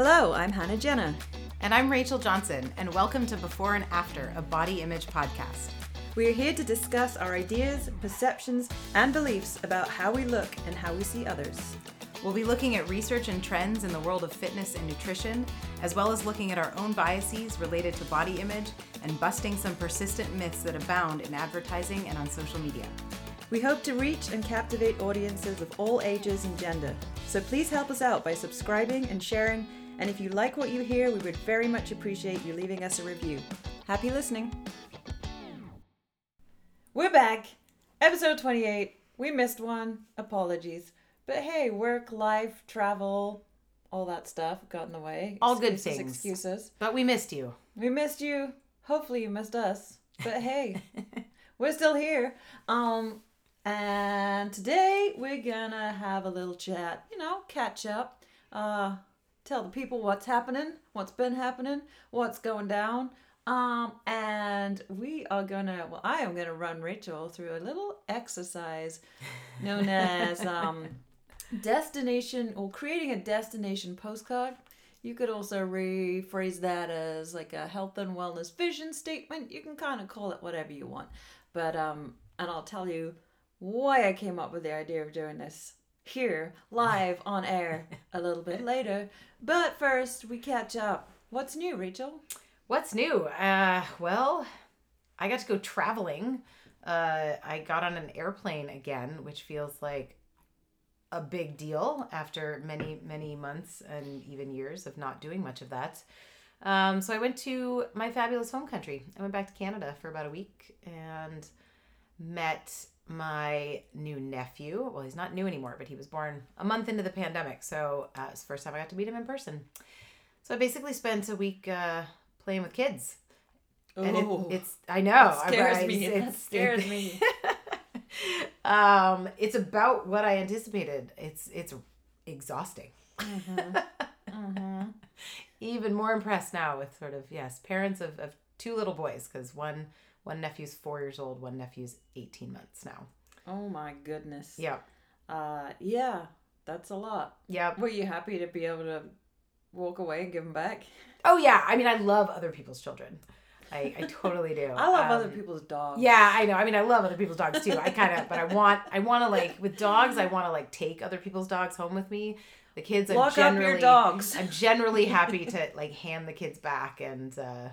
Hello, I'm Hannah Jenna. And I'm Rachel Johnson, and welcome to Before and After, a body image podcast. We are here to discuss our ideas, perceptions, and beliefs about how we look and how we see others. We'll be looking at research and trends in the world of fitness and nutrition, as well as looking at our own biases related to body image and busting some persistent myths that abound in advertising and on social media. We hope to reach and captivate audiences of all ages and gender. So please help us out by subscribing and sharing. And if you like what you hear, we would very much appreciate you leaving us a review. Happy listening. We're back. Episode 28. We missed one. Apologies. But hey, work, life, travel, all that stuff got in the way. All good Excuses, things. Excuses. But we missed you. We missed you. Hopefully you missed us. But hey, we're still here. Um and today we're gonna have a little chat, you know, catch up. Uh tell the people what's happening, what's been happening, what's going down. Um and we are gonna well I am gonna run Rachel through a little exercise known as um destination or creating a destination postcard. You could also rephrase that as like a health and wellness vision statement. You can kind of call it whatever you want. But um and I'll tell you why I came up with the idea of doing this here live on air a little bit later. But first, we catch up. What's new, Rachel? What's new? Uh, well, I got to go traveling. Uh, I got on an airplane again, which feels like a big deal after many, many months and even years of not doing much of that. Um, so I went to my fabulous home country. I went back to Canada for about a week and met my new nephew. Well, he's not new anymore, but he was born a month into the pandemic. So uh, it's the first time I got to meet him in person. So I basically spent a week uh, playing with kids. And it, it's, I know. that scares I- me. it's- that scares me. um, it's about what I anticipated. It's it's exhausting. Mm-hmm. Even more impressed now with sort of yes, parents of, of two little boys because one one nephew's four years old, one nephew's eighteen months now. Oh my goodness. Yeah, Uh, yeah, that's a lot. yeah. Were you happy to be able to walk away and give them back? Oh yeah. I mean, I love other people's children. I, I totally do. I love Um, other people's dogs. Yeah, I know. I mean, I love other people's dogs too. I kind of, but I want, I want to like with dogs. I want to like take other people's dogs home with me. The kids, I'm Lock up your dogs. I'm generally happy to like hand the kids back and. uh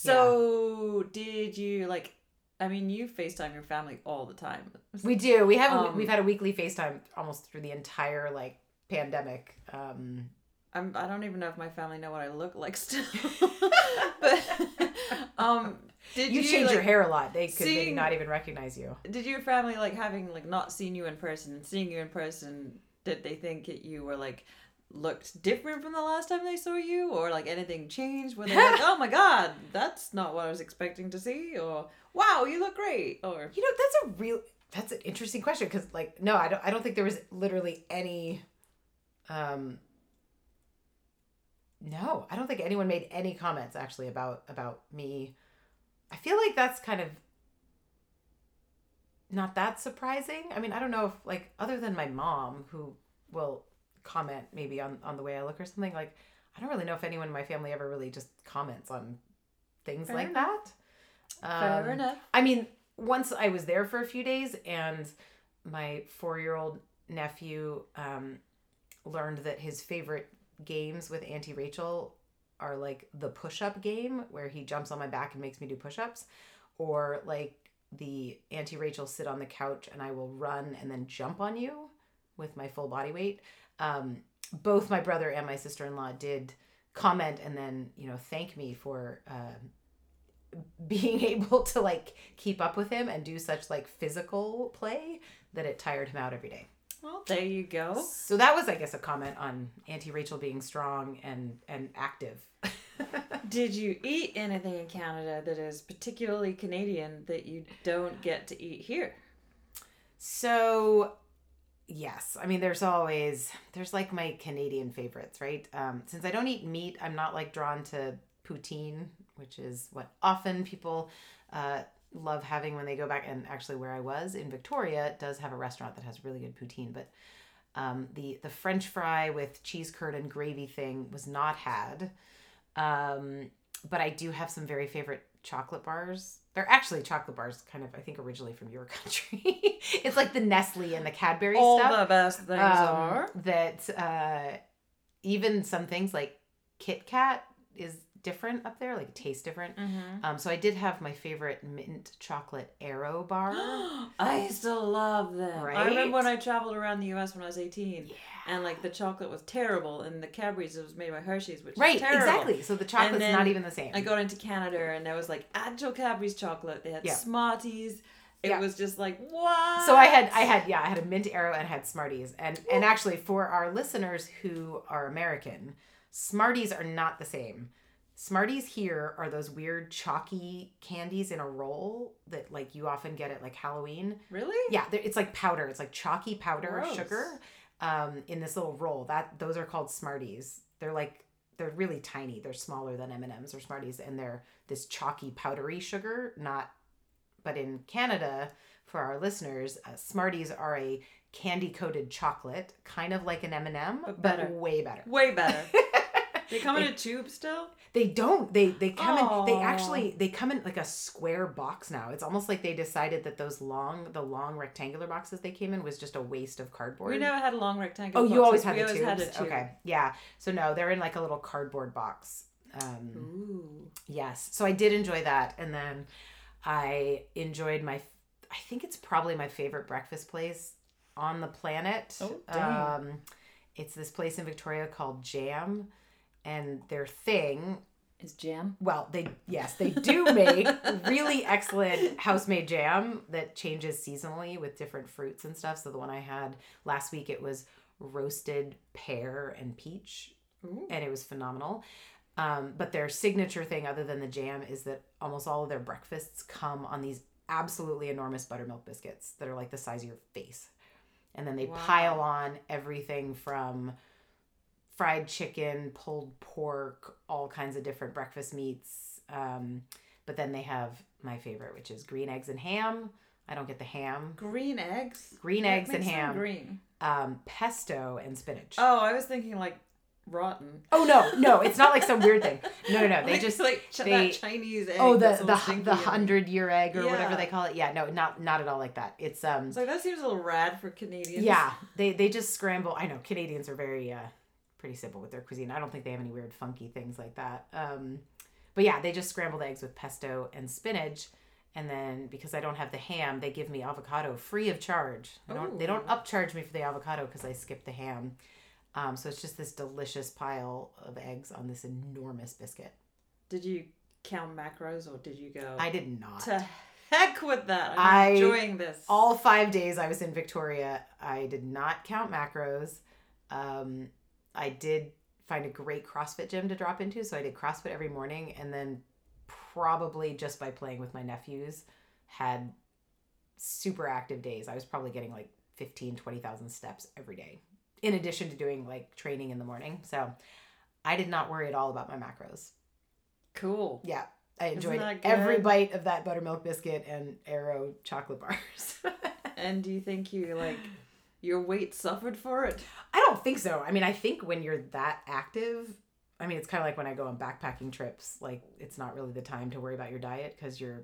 So, did you like? I mean, you Facetime your family all the time. We do. We have. Um, we've had a weekly FaceTime almost through the entire like pandemic. Um, I'm, I don't even know if my family know what I look like still. but um, did you you, change your hair a lot. They could maybe not even recognize you. Did your family like having like not seen you in person and seeing you in person? Did they think that you were like looked different from the last time they saw you, or like anything changed? Were they like, "Oh my god, that's not what I was expecting to see," or "Wow, you look great," or You know, that's a real. That's an interesting question because, like, no, I don't. I don't think there was literally any. Um. No, I don't think anyone made any comments actually about about me. I feel like that's kind of not that surprising. I mean, I don't know if like other than my mom who will comment maybe on on the way I look or something like I don't really know if anyone in my family ever really just comments on things Fair like enough. that. fair Um, enough. I mean, once I was there for a few days, and my four-year-old nephew um, learned that his favorite games with Auntie Rachel are like the push-up game, where he jumps on my back and makes me do push-ups, or like the Auntie Rachel sit on the couch and I will run and then jump on you with my full body weight. Um, both my brother and my sister-in-law did comment and then you know thank me for uh, being able to like keep up with him and do such like physical play that it tired him out every day. Well, there you go. So that was I guess a comment on Auntie Rachel being strong and and active. Did you eat anything in Canada that is particularly Canadian that you don't get to eat here? So yes, I mean there's always there's like my Canadian favorites, right? Um, since I don't eat meat, I'm not like drawn to poutine, which is what often people uh, love having when they go back. And actually, where I was in Victoria does have a restaurant that has really good poutine, but Um, the the French fry with cheese curd and gravy thing was not had. Um, but I do have some very favorite chocolate bars. They're actually chocolate bars, kind of I think originally from your country. it's like the Nestle and the Cadbury All stuff the best things um, are. that uh, even some things like Kit Kat is different up there, like it tastes different. Mm-hmm. Um, so I did have my favorite mint chocolate Aero bar. I used to love them. I Right? remember when I traveled around the U.S. when I was 18, yeah. and like the chocolate was terrible, and the Cadbury's was made by Hershey's, which Right, is terrible. exactly. So the chocolate's not even the same. I got into Canada, and there was like actual Cadbury's chocolate. They had Yeah. Smarties. It Yeah. was just like what? so I had I had yeah I had a mint Aero and I had Smarties and and actually for our listeners who are American, Smarties are not the same. Smarties here are those weird chalky candies in a roll that like you often get at like Halloween. really. Yeah, it's like powder. It's like chalky powder Gross. sugar um, in this little roll. That those are called Smarties. They're like they're really tiny. They're smaller than M and M's or Smarties, and they're this chalky powdery sugar. Not, but in Canada, for our listeners, uh, Smarties are a candy coated chocolate, kind of like an M and m But but way better. Way better. they come in a tube still. They don't. They they come in. They actually they come in like a square box now. It's almost like they decided that those long the long rectangular boxes they came in was just a waste of cardboard. We never had a long rectangle. Oh, you always had we the always tubes. had a tube. Okay, yeah. So no, they're in like a little cardboard box. Um, Ooh. yes. So I did enjoy that, and then I enjoyed my. I think it's probably my favorite breakfast place on the planet. Oh, dang. um, it's this place in Victoria called Jam, and their thing Is jam? well, they yes, they do make really excellent house-made jam that changes seasonally with different fruits and stuff. So the one I had last week it was roasted pear and peach, Ooh. and it was phenomenal. Um, but their signature thing, other than the jam, is that almost all of their breakfasts come on these absolutely enormous buttermilk biscuits that are like the size of your face, and then they Wow. pile on everything from fried chicken, pulled pork, all kinds of different breakfast meats. Um, but then they have my favorite, which is green eggs and ham. I don't get the ham. Green eggs. Green What eggs and ham. Green. Um, pesto and spinach. Oh, I was thinking like rotten. Oh, no, no, it's not like some weird thing. No, no, no. They Like- just like ch- they- that Chinese egg. oh the the the hundred year egg or whatever they call it. Yeah, no, not not at all like that. It's um It's like that seems a little rad for Canadians. yeah they they just scramble. I know Canadians are very uh pretty simple with their cuisine. I don't think they have any weird funky things like that. Um, but yeah, they just scrambled eggs with pesto and spinach. And then because I don't have the ham, they give me avocado free of charge. They don't they don't upcharge me for the avocado because I skipped the ham. Um, so it's just this delicious pile of eggs on this enormous biscuit. Did you count macros or did you go I did not. to heck with that? I'm I- enjoying this. all five days I was in Victoria, I did not count macros. Um, I did find a great CrossFit gym to drop into, so I did CrossFit every morning, and then probably just by playing with my nephews, had super active days. I was probably getting like 15, 20,000 steps every day, in addition to doing like training in the morning. So I did not worry at all about my macros. cool. Yeah. I enjoyed every bite of that buttermilk biscuit and Aero chocolate bars. And do you think you like your weight suffered for it? I don't think so. I mean, I think when you're that active, I mean, it's kind of like when I go on backpacking trips. Like, it's not really the time to worry about your diet because you're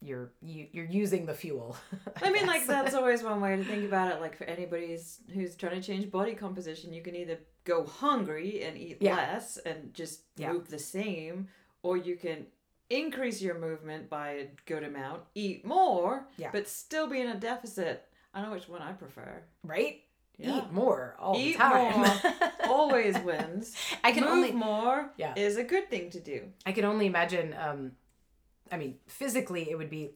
you're you, you're using the fuel. I mean, like that's always one way to think about it. Like for anybody who's, who's trying to change body composition, you can either go hungry and eat Yeah. less and just Yeah. move the same, or you can increase your movement by a good amount, eat more, Yeah. but still be in a deficit. I know which one I prefer. right. Yeah. Eat more all Eat the time. more. Always wins. I can Move only more Yeah. is a good thing to do. I can only imagine. Um, I mean, physically, it would be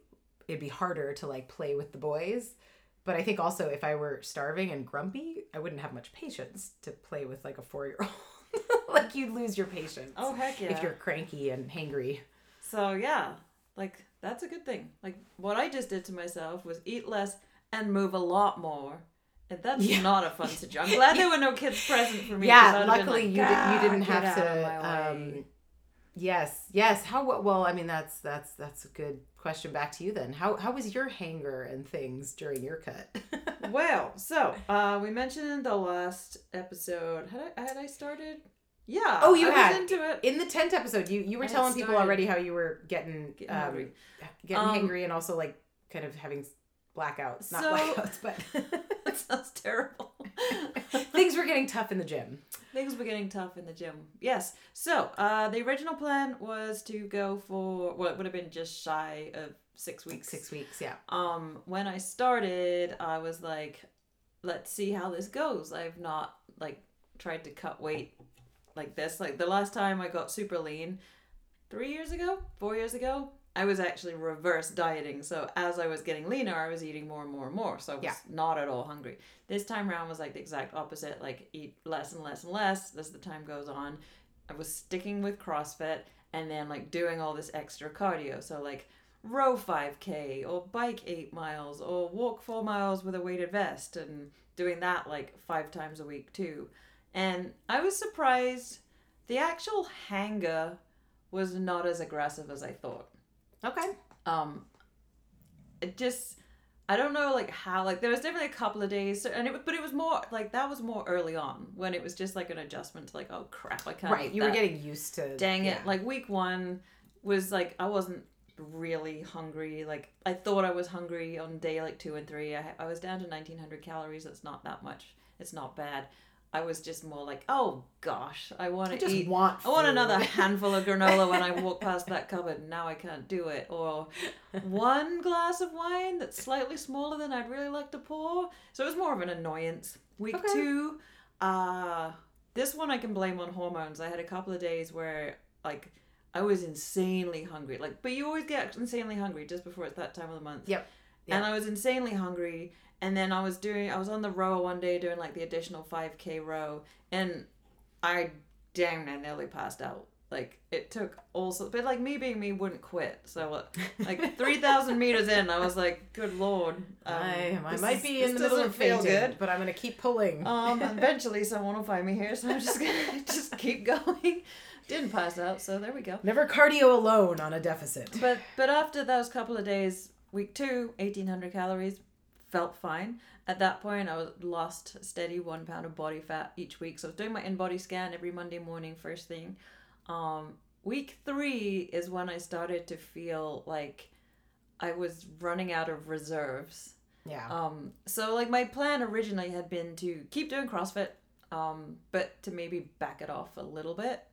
it'd be harder to like play with the boys. But I think also if I were starving and grumpy, I wouldn't have much patience to play with like a four year old. like you'd lose your patience. Oh heck yeah! if you're cranky and hangry. So yeah, like that's a good thing. Like what I just did to myself was eat less and move a lot more. That's Yeah. not a fun situation. I'm glad there were no kids present for me. yeah, I'd have been luckily like, you did, you didn't have out of my to. Um, yes, yes. How well? I mean, that's that's that's a good question back to you then. How how was your hanger and things during your cut? well, so uh, we mentioned in the last episode. Had I had I started? Yeah. Oh, you I had. into it. In the tent episode, you you were I telling people already how you were getting Getting um, hungry. getting Um, hangry and also like kind of having blackouts, not So- blackouts, but that sounds terrible. things were getting tough in the gym. Things were getting tough in the gym. Yes. So uh, the original plan was to go for well, it would have been just shy of six weeks. Six weeks, yeah. Um, when I started, I was like, let's see how this goes. I've not like tried to cut weight like this. Like the last time I got super lean, three years ago, four years ago, I was actually reverse dieting. So as I was getting leaner, I was eating more and more and more. So I was Yeah. not at all hungry. This time around was like the exact opposite. Like eat less and less and less as the time goes on. I was sticking with CrossFit and then like doing all this extra cardio. So like row 5k or bike 8 miles or walk 4 miles with a weighted vest and doing that like 5 times a week too. And I was surprised the actual hanger was not as aggressive as I thought. Okay. Um it just I don't know like how like there was definitely a couple of days and it but it was more like that was more early on when it was just like an adjustment to like oh crap I can't Right. You were getting used to dang it. like week one was like i wasn't really hungry. Like i thought i was hungry on day like two and three. I, I was down to 1900 calories. That's not that much. It's not bad i was just more like oh gosh i want to eat want I want another handful of granola when I walk past that cupboard. and Now I can't do it. Or one glass of wine that's slightly smaller than I'd really like to pour. So it was more of an annoyance. Week Okay. two, uh, this one I can blame on hormones. I had a couple of days where like I was insanely hungry. Like, but you always get insanely hungry just before it's that time of the month. Yep. And I was insanely hungry. And then I was doing, I was on the row one day doing like the additional 5K row. And I damn near nearly passed out. Like, it took also, but like me being me wouldn't quit. So, uh, like 3,000 meters in, I was like, good lord. um, I, I might is- be in the middle of fainting, but I'm gonna keep pulling. um, eventually someone will find me here, so I'm just gonna just keep going. Didn't pass out, so there we go. Never cardio alone on a deficit. But but after those couple of days, week two, 1800 calories, felt fine. At that point, I was lost steady one pound of body fat each week. So I was doing my InBody scan every Monday morning, first thing. Um, week three is when I started to feel like I was running out of reserves. Yeah. Um, so like my plan originally had been to keep doing CrossFit, um, but to maybe back it off a little bit.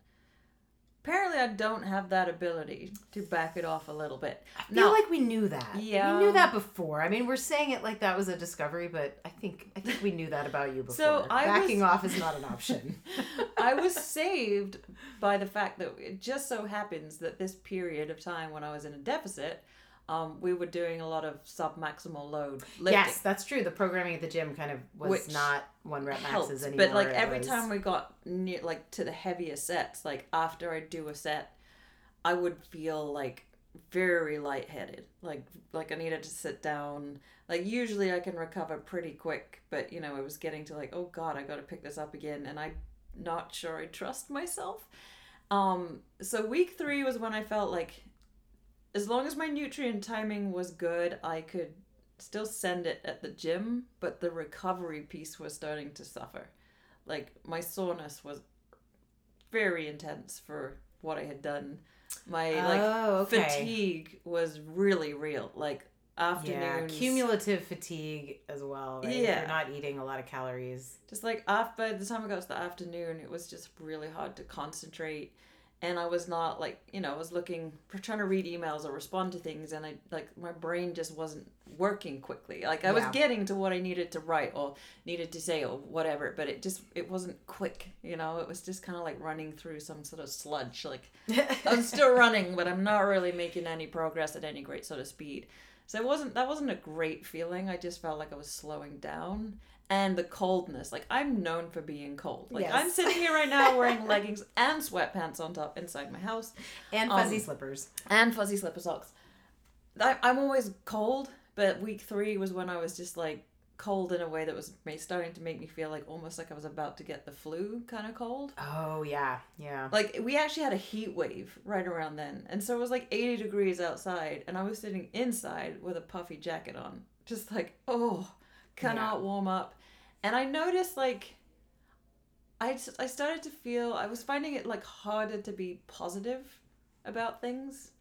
Apparently, I don't have that ability to back it off a little bit. I feel No. like we knew that. Yeah. We knew that before. I mean, we're saying it like that was a discovery, but I think I think we knew that about you before. So I Backing was- off is not an option. I was saved by the fact that it just so happens that this period of time when I was in a deficit, um, we were doing a lot of sub maximal load lifting. yes, that's true. The programming at the gym kind of was Which not one rep helped. maxes anymore. But like every was- time we got near like to the heavier sets, like after I do a set, I would feel like very lightheaded. Like like I needed to sit down. Like usually I can recover pretty quick, but you know, it was getting to like, oh god, I gotta pick this up again and I'm not sure I trust myself. Um so week three was when I felt like as long as my nutrient timing was good, I could still send it at the gym, but the recovery piece was starting to suffer. Like my soreness was very intense for what I had done. My like oh, okay. fatigue was really real. Like afternoon Yeah, cumulative fatigue as well. Right? Yeah. you're not eating a lot of calories. just like after by the time I got to the afternoon, it was just really hard to concentrate. And I was not like you know I was looking for trying to read emails or respond to things, and I like my brain just wasn't working quickly. Like I was getting to what I needed to write or needed to say or whatever, but it just it wasn't quick. You know, it was just kind of like running through some sort of sludge. Like I'm still running, but I'm not really making any progress at any great sort of speed. So it wasn't that wasn't a great feeling. I just felt like I was slowing down. And the coldness, like I'm known for being cold. Like Yes. I'm sitting here right now wearing leggings and sweatpants on top inside my house and fuzzy Um, slippers. and fuzzy slipper socks. I, I'm always cold, but week three was when I was just like cold in a way that was starting to make me feel like almost like I was about to get the flu kind of cold. Oh yeah, yeah. Like we actually had a heat wave right around then, and so it was like 80 degrees outside, and I was sitting inside with a puffy jacket on, just like oh, cannot warm up. And I noticed like I just, I started to feel I was finding it like harder to be positive about things.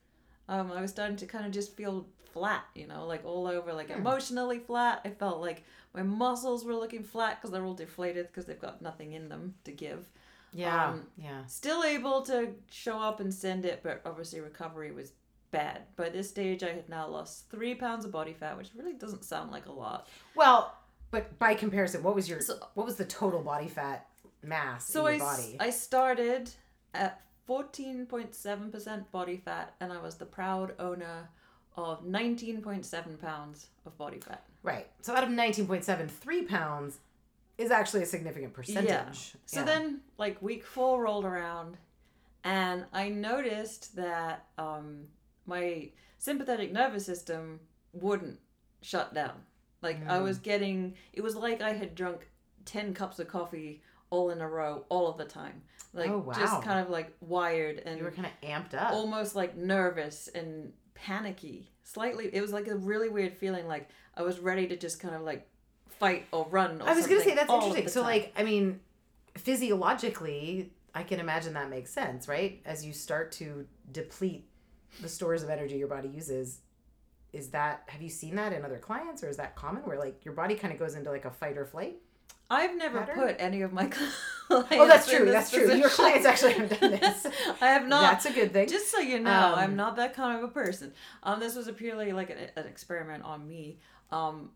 Um, I was starting to kind of just feel flat, you know, like all over, like Hmm. emotionally flat. I felt like my muscles were looking flat because they're all deflated because they've got nothing in them to give. Yeah, Um, yeah. Still able to show up and send it, but obviously recovery was bad. By this stage, I had now lost three pounds of body fat, which really doesn't sound like a lot. Well, but by comparison, what was your So- what was the total body fat mass So in I, body? I started at 14.7% body fat, and I was the proud owner of 19.7 pounds of body fat. right. So out of nineteen point seven, three pounds is actually a significant percentage. Yeah. So Yeah. then, like week four rolled around, and I noticed that um, my sympathetic nervous system wouldn't shut down. Like I Mm. was getting, it was like I had drunk ten cups of coffee all in a row, all of the time. Like Oh, wow. just kind of like wired and you were kind of amped up. almost like nervous and panicky. Slightly, it was like a really weird feeling. Like I was ready to just kind of like fight or run. Or I was gonna say that's interesting. So time. like, I mean, physiologically, I can imagine that makes sense, right? As you start to deplete the stores of energy your body uses, is that have you seen that in other clients, or is that common where like your body kind of goes into like a fight or flight? I've never pattern? put any of my clients. Oh, that's true. That's true. Your clients actually haven't done this. I have not. That's a good thing. Just so you know, Um, I'm not that kind of a person. Um, this was a purely like an, an experiment on me. Um,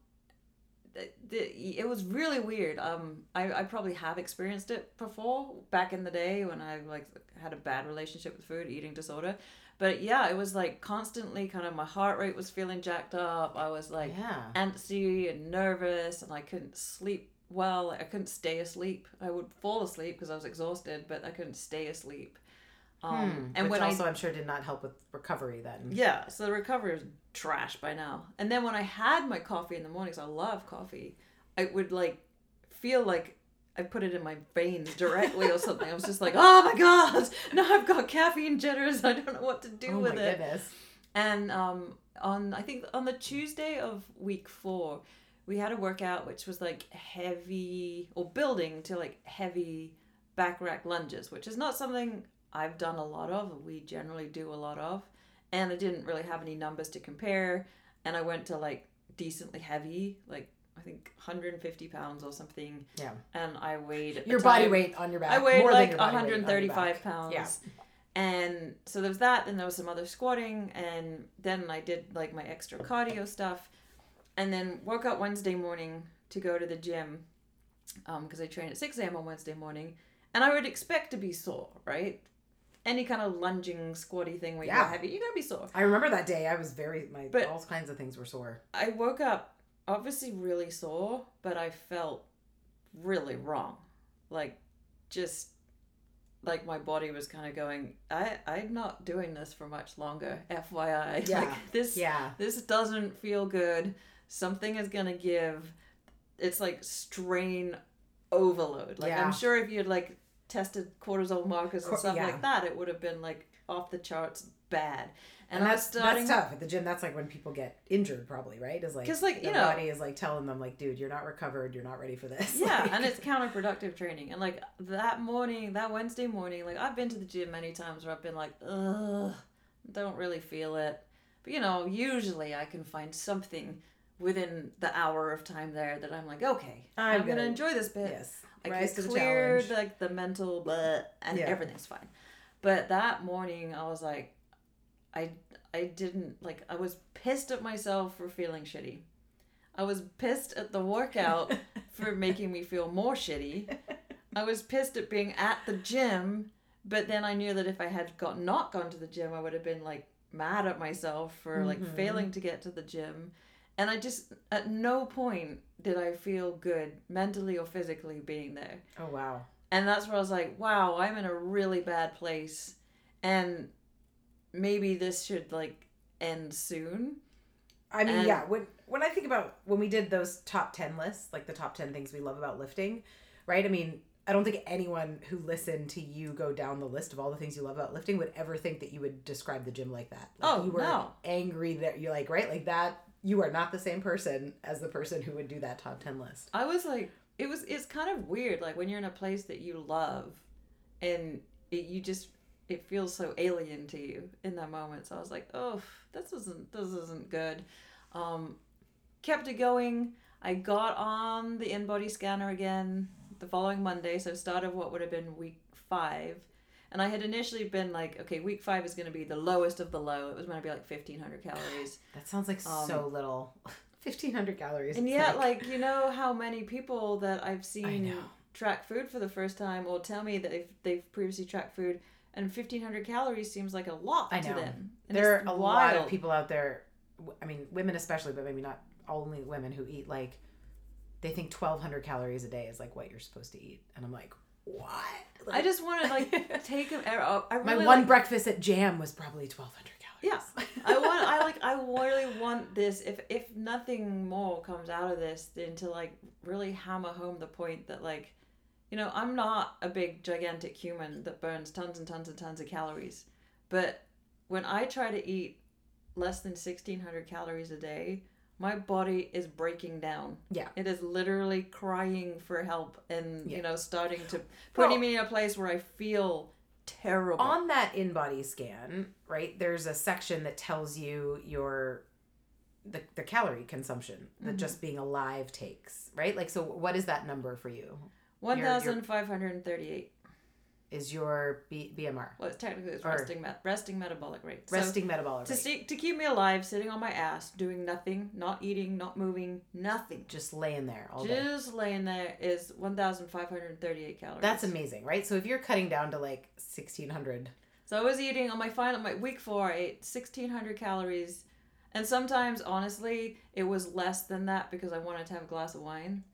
th- th- it was really weird. Um, I, I probably have experienced it before back in the day when I like had a bad relationship with food, eating disorder. But yeah, it was like constantly kind of my heart rate was feeling jacked up. I was like yeah. antsy and nervous, and I couldn't sleep well. I couldn't stay asleep. I would fall asleep because I was exhausted, but I couldn't stay asleep. Um, Hmm. and Which when also I I'm sure did not help with recovery then. yeah, so the recovery was trash by now. And then when I had my coffee in the mornings, I love coffee. I would like feel like I put it in my veins directly or something. I was just like, oh my god, now I've got caffeine jitters. I don't know what to do oh with my it. goodness. And um, on I think on the Tuesday of week four, we had a workout which was like heavy or building to like heavy back rack lunges, which is not something I've done a lot of. We generally do a lot of, and I didn't really have any numbers to compare. And I went to like decently heavy, like I think 150 pounds or something, Yeah. and I weighed Your body weight on your back. I weighed more like your body weight on 135 pounds. Yeah. And so there was that, then there was some other squatting, and then I did like my extra cardio stuff, and then woke up Wednesday morning to go to the gym, um, because I train at 6 a.m. on Wednesday morning, and I would expect to be sore, right? Any kind of lunging, squatty thing where Yeah. you're heavy, you're gonna be sore. I remember that day. I was very my But- all kinds of things were sore. I woke up obviously really sore, but I felt really wrong. Like just like my body was kind of going, I I'm not doing this for much longer. FYI. Yeah. Like this Yeah. this doesn't feel good. Something is going to give. It's like strain overload. Like Yeah. I'm sure if you'd like tested cortisol markers and stuff yeah. like that, it would have been like off the charts bad. And, And, that's starting that's tough at the gym. That's like when people get injured, probably right? Is like 'Cause, like, the you know- body is like telling them like, dude, you're not recovered. You're not ready for this. yeah Like- and it's counterproductive training and like that morning that wednesday morning like i've been to the gym many times where i've been like ugh don't really feel it but you know usually i can find something within the hour of time there that i'm like okay I'm i'm, gonna gonna- enjoy this bit yes, i rise can to the like the mental but and Yeah. everything's fine but that morning i was like i i didn't like i was pissed at myself for feeling shitty i was pissed at the workout for making me feel more shitty. I was pissed at being at the gym, but then I knew that if I had got not gone to the gym, I would have been like mad at myself for like Mhm. failing to get to the gym. And I just at no point did I feel good mentally or physically being there. oh wow. And that's where I was like, wow, I'm in a really bad place and maybe this should like end soon. I mean, And- yeah. When when I think about when we did those top ten lists, like the top ten things we love about lifting, right? I mean, I don't think anyone who listened to you go down the list of all the things you love about lifting would ever think that you would describe the gym like that. Like Oh, you were no. angry that you're like, right? Like that you are not the same person as the person who would do that top ten list. I was like, it was. It's kind of weird, like when you're in a place that you love, and it, you just it feels so alien to you in that moment. So I was like, oh, this isn't this isn't good. Um, kept it going. I got on the InBody scanner again the following Monday, so start of what would have been week five. And I had initially been like, okay, week five is going to be the lowest of the low. It was going to be like 1,500 calories. That sounds like Um, so little. Fifteen hundred calories. And yet, like, you know how many people that I've seen track food for the first time or tell me that they've, they've previously tracked food and 1,500 calories seems like a lot I to know. them. And there are a lot of people out there I mean women especially but maybe not only women who eat like they think 1200 calories a day is like what you're supposed to eat and i'm like what I just want to, like, take them. I my one like, breakfast at jam was probably 1200 calories Yes. I want. I like. I really want this. If if nothing more comes out of this, than to like really hammer home the point that like, you know, I'm not a big gigantic human that burns tons and tons and tons of calories, but when I try to eat less than sixteen hundred calories a day, my body is breaking down. Yeah. It is literally crying for help and Yeah. you know starting to putting Well- me in a place where I feel terrible. on that InBody scan right there's a section that tells you your the, the calorie consumption that Mhm. just being alive takes right like so what is that number for you One your- your- thousand five hundred and thirty-eight. is your B, bmr Well, it's technically it's Or- resting met resting metabolic rate. resting metabolic so to rate see, to keep me alive, sitting on my ass, doing nothing, not eating, not moving, nothing, just laying there all day just laying there is one thousand five hundred thirty-eight calories. That's amazing, right? So if you're cutting down to like 1600, So I was eating on my final my week four. I ate sixteen hundred calories, and sometimes honestly it was less than that because I wanted to have a glass of wine.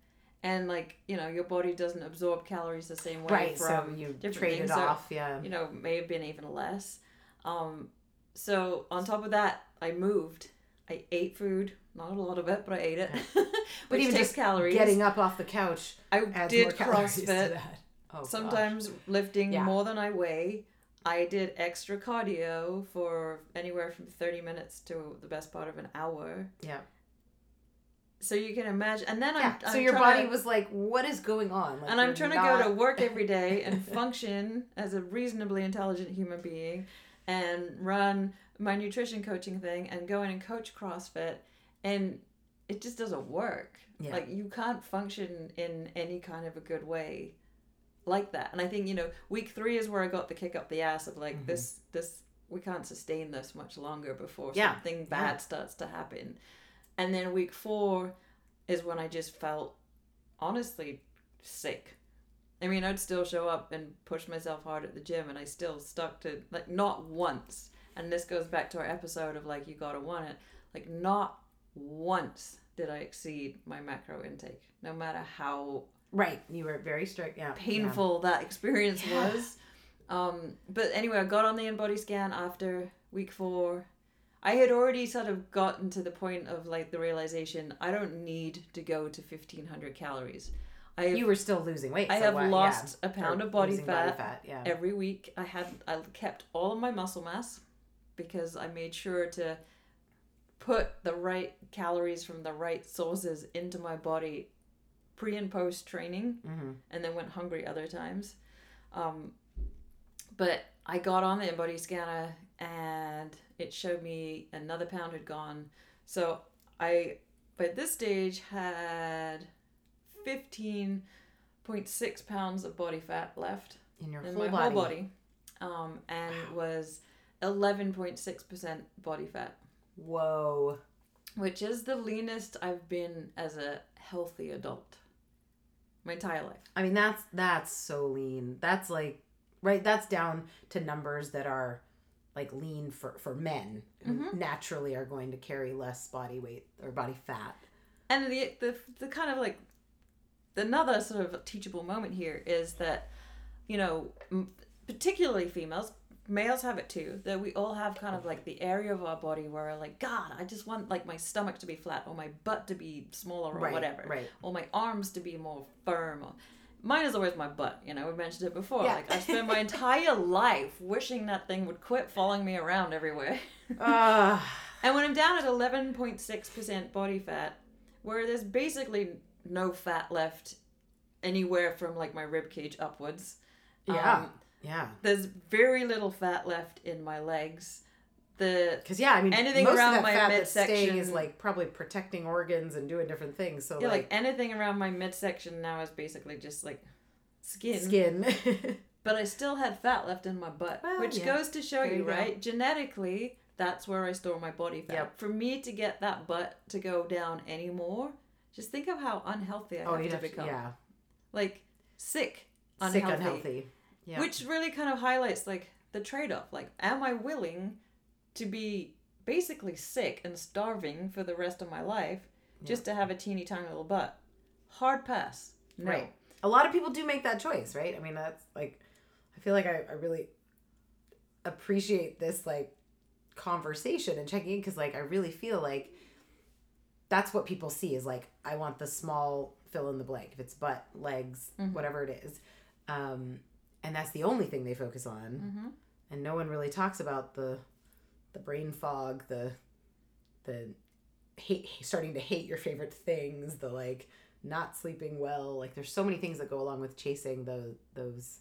And like you know, your body doesn't absorb calories the same way right? So from you different trade it things. So off, yeah. you know, may have been even less. Um, so on top of that, I moved. I ate food, not a lot of it, but I ate it. But even just calories. Getting up off the couch I did more calories to CrossFit. that. Oh, gosh. sometimes lifting Yeah. more than I weigh. I did extra cardio for anywhere from 30 minutes to the best part of an hour. Yeah. So you can imagine. And then Yeah. I'm, so I'm your body to- was like, "What is going on?" Like, and I'm trying to go to work every day and function as a reasonably intelligent human being and run my nutrition coaching thing and go in and coach CrossFit and it just doesn't work. Yeah. Like you can't function in any kind of a good way like that. And I think, you know, week 3 is where I got the kick up the ass of like Mhm. this this we can't sustain this much longer before Yeah. something bad Yeah. starts to happen. And then week 4 is when I just felt honestly sick. I mean, I'd still show up and push myself hard at the gym, and I still stuck to like not once. And this goes back to our episode of like you gotta want it. Like not once did I exceed my macro intake, no matter how Right. You were very strict. Yeah. painful that experience Yeah. was. Um, but anyway, I got on the InBody scan after week four. I had already sort of gotten to the point of like the realization I don't need to go to fifteen hundred calories. I have You were still losing weight. I so have what- yeah. lost a pound Or of body losing fat, Yeah. every week. I had I kept all of my muscle mass because I made sure to put the right calories from the right sources into my body pre and post training hmm and then went hungry other times. Um, but I got on the body scanner and it showed me another pound had gone. So I, by this stage, had 15.6 pounds of body fat left In your in whole my body. whole body um, and was 11.6% body fat, Whoa. which is the leanest I've been as a healthy adult my entire life. I mean, that's that's so lean. That's like right. That's down to numbers that are like lean for for men who Mhm. naturally are going to carry less body weight or body fat. and the, the the kind of like another sort of teachable moment here is that you know particularly females males have it too. That we all have kind of like the area of our body where like, God, I just want like my stomach to be flat or my butt to be smaller or Right, whatever, right. or my arms to be more firm. Or mine is always my butt. You know, we mentioned it before. Yeah. Like I spent my entire life wishing that thing would quit following me around everywhere. Uh, And when I'm down at 11.6% body fat, where there's basically no fat left anywhere from like my rib cage upwards, yeah. um, yeah. there's very little fat left in my legs. The Because yeah, I mean, Anything most around of that my fat that's staying midsection- is like probably protecting organs and doing different things. So yeah, like, like, anything around my midsection now is basically just like skin. skin. But I still had fat left in my butt, Well, which yeah. goes to show you, you go. right? Genetically, that's where I store my body fat. Yep. For me to get that butt to go down anymore, just think of how unhealthy I oh, have to have to, become. yeah, Like sick, unhealthy. sick, unhealthy. Yeah. Which really kind of highlights like the trade-off. Like, am I willing to be basically sick and starving for the rest of my life just to have a teeny tiny little butt? Hard pass. No. Right. A lot of people do make that choice, right? I mean, that's like, I feel like I, I really appreciate this like conversation and checking in because like I really feel like that's what people see is like I want the small fill in the blank if it's butt, legs, Mhm. whatever it is, um, and that's the only thing they focus on, Mm-hmm. and no one really talks about the the brain fog, the the hate starting to hate your favorite things, the like not sleeping well. Like there's so many things that go along with chasing those those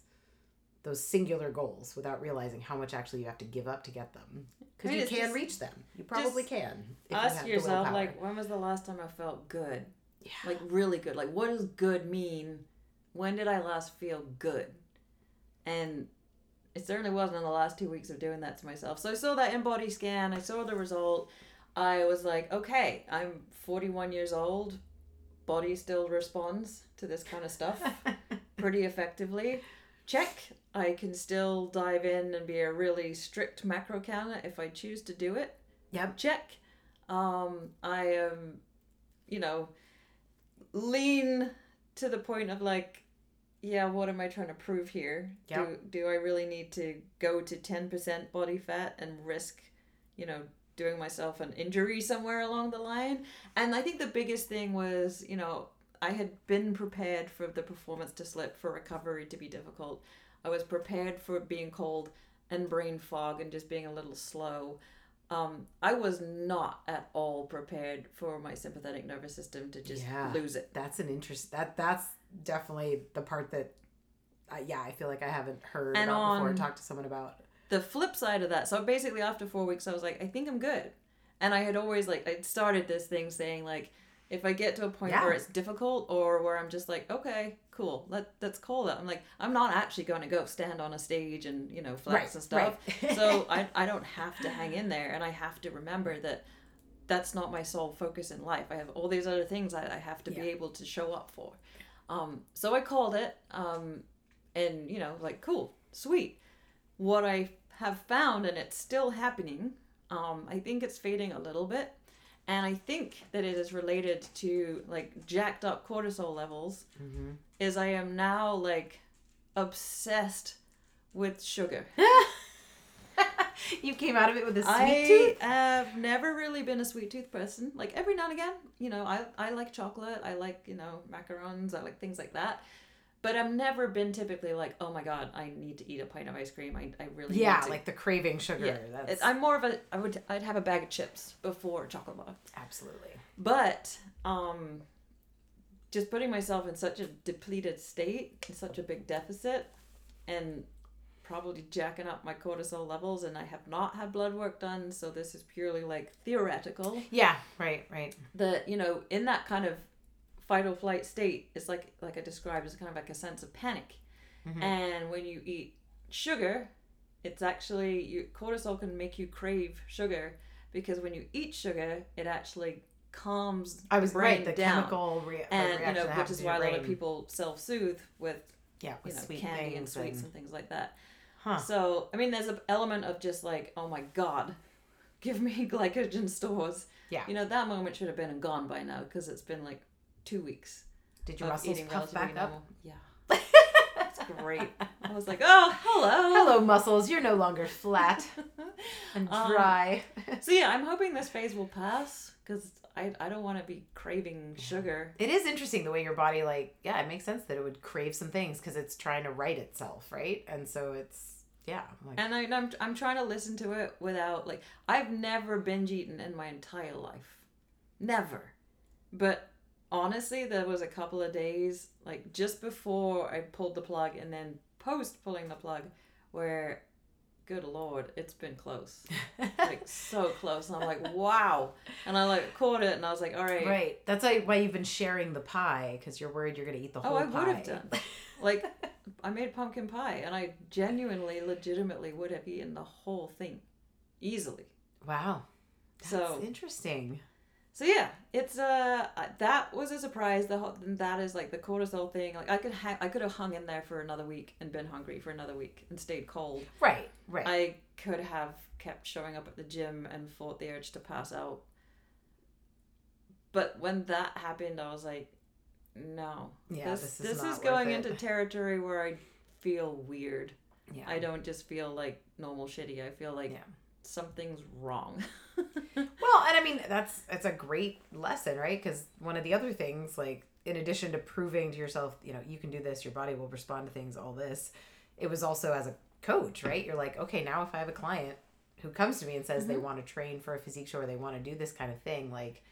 those singular goals without realizing how much actually you have to give up to get them. Because mean, you can just- reach them. You probably can. you Ask have yourself, like, when was the last time I felt good? yeah. Like, really good. Like, what does good mean? When did I last feel good? And it certainly wasn't in the last two weeks of doing that to myself. So I saw that InBody scan. I saw the result. I was like, okay, I'm 41 years old. Body still responds to this kind of stuff pretty effectively. Check. I can still dive in and be a really strict macro counter if I choose to do it. Yep. Check. Um, I am, you know, lean to the point of like, yeah, what am I trying to prove here? Yep. Do do I really need to go to ten percent body fat and risk, you know, doing myself an injury somewhere along the line? And I think the biggest thing was, you know, I had been prepared for the performance to slip, for recovery to be difficult. I was prepared for being cold and brain fog and just being a little slow. Um, I was not at all prepared for my sympathetic nervous system to just Yeah. lose it. that's an interest. That that's definitely the part that, uh, yeah, I feel like I haven't heard And about before on- and talked to someone about. the flip side of that so basically after four weeks i was like i think i'm good and i had always like i started this thing saying like if i get to a point Yeah. where it's difficult or where i'm just like okay cool let, let's call it i'm like i'm not actually going to go stand on a stage and you know flex Right, and stuff right. so I, I don't have to hang in there and i have to remember that that's not my sole focus in life i have all these other things i, I have to be able to show up for um, so i called it um, and you know like cool sweet what I have found, and it's still happening, um, I think it's fading a little bit. And I think that it is related to like jacked up cortisol levels, Mhm. is I am now like obsessed with sugar. you came out of it with a sweet I tooth. I have never really been a sweet tooth person. Like every now and again, you know, I, I like chocolate, I like, you know, macarons, I like things like that. But I've never been typically like, oh my god, I need to eat a pint of ice cream. I, I really Yeah, need to. like the craving sugar. Yeah, That's I'm more of a I would I'd have a bag of chips before chocolate bar. absolutely. But um just putting myself in such a depleted state, in such a big deficit and probably jacking up my cortisol levels and I have not had blood work done, so this is purely like theoretical. Yeah, right, right. That, you know, in that kind of fight or flight state, it's like like I described, it's kind of like a sense of panic. Mhm. And when you eat sugar, it's actually your cortisol can make you crave sugar because when you eat sugar, it actually calms I was the right. The down. chemical rea- and you know, which is why a lot of people self-soothe with yeah, you with know sweet candy and sweets and things like that. Huh. So I mean, there's an element of just like, oh my god, give me glycogen stores. Yeah. You know, that moment should have been and gone by now because it's been like two weeks Did your muscles eating puff relatively back up? normal. Yeah. It's great. I was like, oh, hello. Hello, muscles. You're no longer flat and Um, dry. So yeah, I'm hoping this phase will pass because I, I don't want to be craving sugar. it is interesting the way your body, like, yeah, it makes sense that it would crave some things because it's trying to right itself, right? And so it's, yeah. Like, And I, I'm, I'm trying to listen to it without, like, I've never binge eaten in my entire life. Never. But honestly, there was a couple of days, like, just before I pulled the plug and then post pulling the plug, where, good lord, it's been close. Like, so close. And I'm like, wow. And I, like, caught it and I was like, all right. right. That's why, why you've been sharing the pie because you're worried you're going to eat the whole. Oh, whole I pie. would have done. Like, I made pumpkin pie and I genuinely, legitimately would have eaten the whole thing easily. wow. That's So- interesting. So yeah, it's uh that was a surprise. The whole, that is like the cortisol thing. Like I could ha- I could have hung in there for another week and been hungry for another week and stayed cold. Right, right. I could have kept showing up at the gym and fought the urge to pass out. But when that happened, I was like, no. Yeah, this this is this is going into territory where I feel weird. yeah. I don't just feel like normal shitty. I feel like Yeah. something's wrong. Well, and I mean that's it's a great lesson, right? Because one of the other things, like in addition to proving to yourself, you know, you can do this, your body will respond to things, all this, it was also as a coach, right? You're like, okay, now if I have a client who comes to me and says they mm-hmm. want to train for a physique show or they want to do this kind of thing, like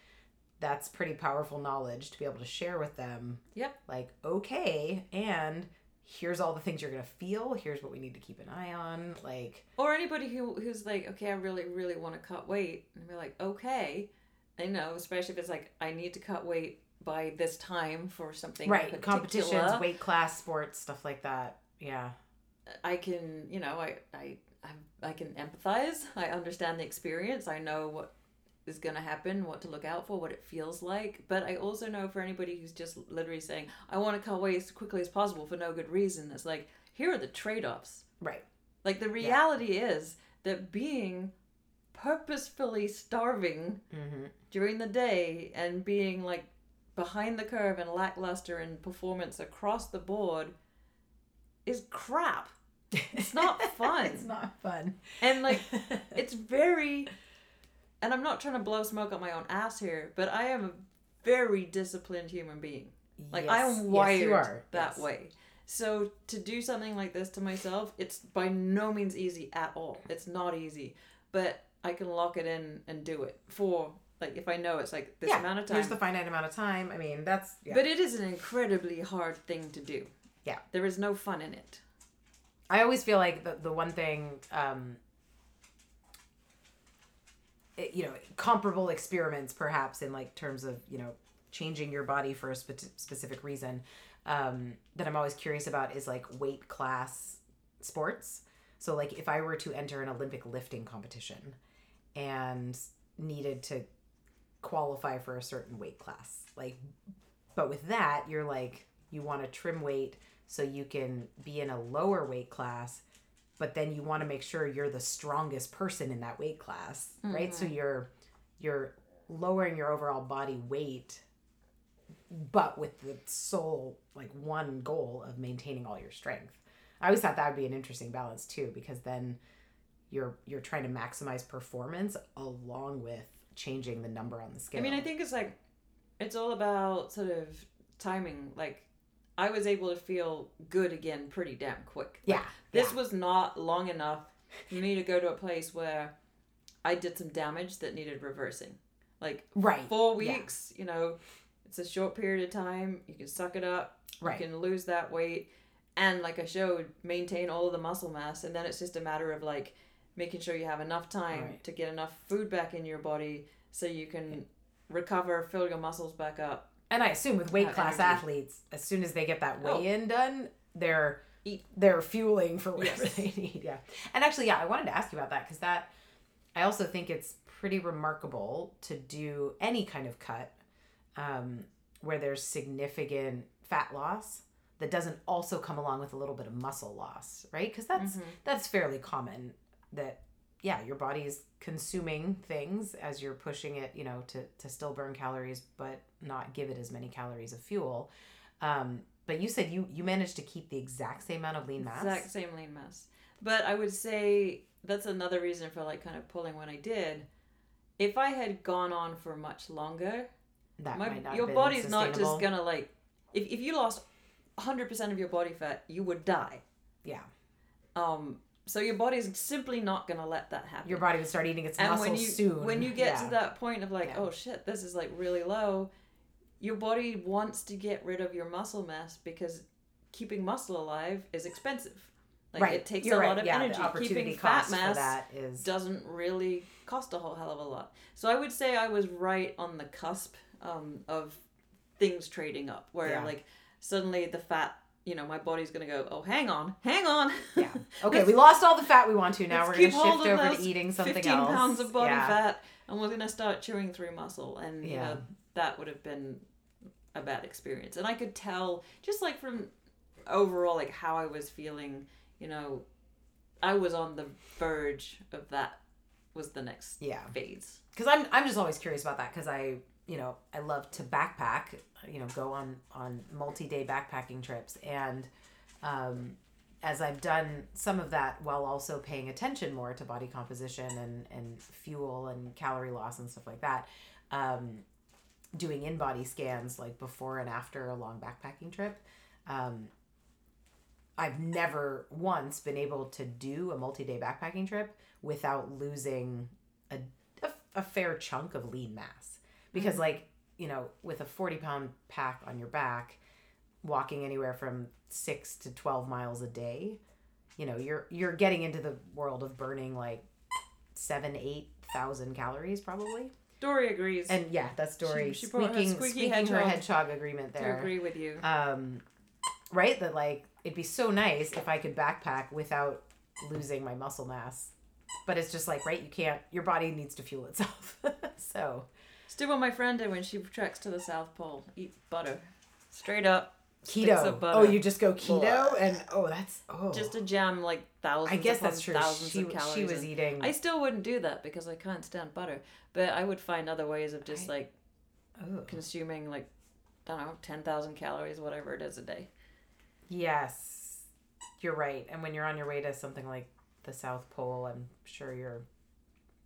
that's pretty powerful knowledge to be able to share with them. Yep. Like, okay, and here's all the things you're gonna feel. Here's what we need to keep an eye on. Like, Or anybody who who's like, okay, I really, really want to cut weight, and be like, okay, I know, especially if it's like, I need to cut weight by this time for something right, competitions, weight class, sports, stuff like that. Yeah. I can, you know, I, I, I, I can empathize. I understand the experience. I know what is going to happen, what to look out for, what it feels like. But I also know for anybody who's just literally saying, I want to cut weight as quickly as possible for no good reason, it's like, here are the trade offs. Right. Like the reality is that being purposefully starving Mm-hmm. during the day and being like behind the curve and lackluster in performance across the board is crap. It's not fun. it's not fun. And like it's very and I'm not trying to blow smoke up my own ass here, but I am a very disciplined human being. Like I Yes. am Yes, wired are. that Yes. way. So to do something like this to myself, it's by no means easy at all. It's not easy, but I can lock it in and do it for like if I know it's like this yeah. amount of time. Here's the finite amount of time. I mean, that's yeah. But it is an incredibly hard thing to do. Yeah. There is no fun in it. I always feel like the the one thing, um, you know, comparable experiments perhaps in like terms of you know changing your body for a spe- specific reason um, that I'm always curious about is like weight class sports. So like if I were to enter an Olympic lifting competition and needed to qualify for a certain weight class, like but with that you're like you want to trim weight so you can be in a lower weight class but then you want to make sure you're the strongest person in that weight class right? So mm-hmm. you're you're lowering your overall body weight but with the sole like one goal of maintaining all your strength. I always thought that would be an interesting balance too because then you're you're trying to maximize performance along with changing the number on the scale. I mean, I think it's like it's all about sort of timing. Like I was able to feel good again pretty damn quick. Like, yeah This yeah. was not long enough for me to go to a place where I did some damage that needed reversing. Like right four yeah. weeks, you know, it's a short period of time. You can suck it up. right You can lose that weight, and like I showed, maintain all of the muscle mass, and then it's just a matter of like making sure you have enough time Right. to get enough food back in your body so you can recover, fill your muscles back up. And I assume with weight class energy. athletes, as soon as they get that Oh. weigh in done, they're Eat. they're fueling for whatever Yes. they need. Yeah. And actually, yeah, I wanted to ask you about that because that I also think it's pretty remarkable to do any kind of cut um, where there's significant fat loss that doesn't also come along with a little bit of muscle loss, right? Because that's Mhm. that's fairly common. That yeah, your body's consuming things as you're pushing it, you know, to to still burn calories but not give it as many calories of fuel. Um, but you said you you managed to keep the exact same amount of lean mass. Exact same lean mass. But I would say that's another reason for like kind of pulling when I did. If I had gone on for much longer, That my might not have your body's not just gonna like if, if you lost 100% of your body fat, you would die. Yeah. Um so your body's simply not gonna let that happen. Your body would start eating its and muscles when you soon. when you get Yeah. to that point of like Yeah. oh shit this is like really low your body wants to get rid of your muscle mass because keeping muscle alive is expensive like right. it takes You're a right. lot of yeah, energy The keeping fat mass that is doesn't really cost a whole hell of a lot so i would say i was right on the cusp um, of things trading up where Yeah. like suddenly the fat you know my body's gonna go oh hang on hang on yeah. Okay, we lost all the fat we want to. Now we're gonna shift over to eating something 15 else. pounds of body yeah. fat and we're gonna start chewing through muscle and you know that would have been a bad experience and i could tell just like from overall like how i was feeling you know i was on the verge of that was the next Yeah. phase because I'm I'm just always curious about that because I you know I love to backpack you know go on on multi day backpacking trips and um, as I've done some of that while also paying attention more to body composition and and fuel and calorie loss and stuff like that. Um, doing InBody scans like before and after a long backpacking trip. Um, I've never once been able to do a multi day backpacking trip without losing a, a, a fair chunk of lean mass. Because, Mhm. like, you know, with a 40 pound pack on your back, walking anywhere from six to 12 miles a day, you know, you're you're getting into the world of burning like seven, eight thousand calories probably. dory agrees. And yeah, that's Dory she her squeaking, squeaky squeaking her hedgehog hedgehog agreement to there. agree with you. Um right that like it'd be so nice if i could backpack without losing my muscle mass. But it's just like right you can't your body needs to fuel itself. So still what my friend did when she treks to the south pole. Eat butter. Straight up. Keto. Oh you just go keto Blah. and oh that's oh. Just a jam like thousands i guess that's true. thousands she, of calories she was eating I still wouldn't do that because I can't stand butter. But I would find other ways of just I- like oh. consuming like I don't know, ten thousand calories, whatever it is a day. yes. You're right. And when you're on your way to something like the south pole i'm sure you're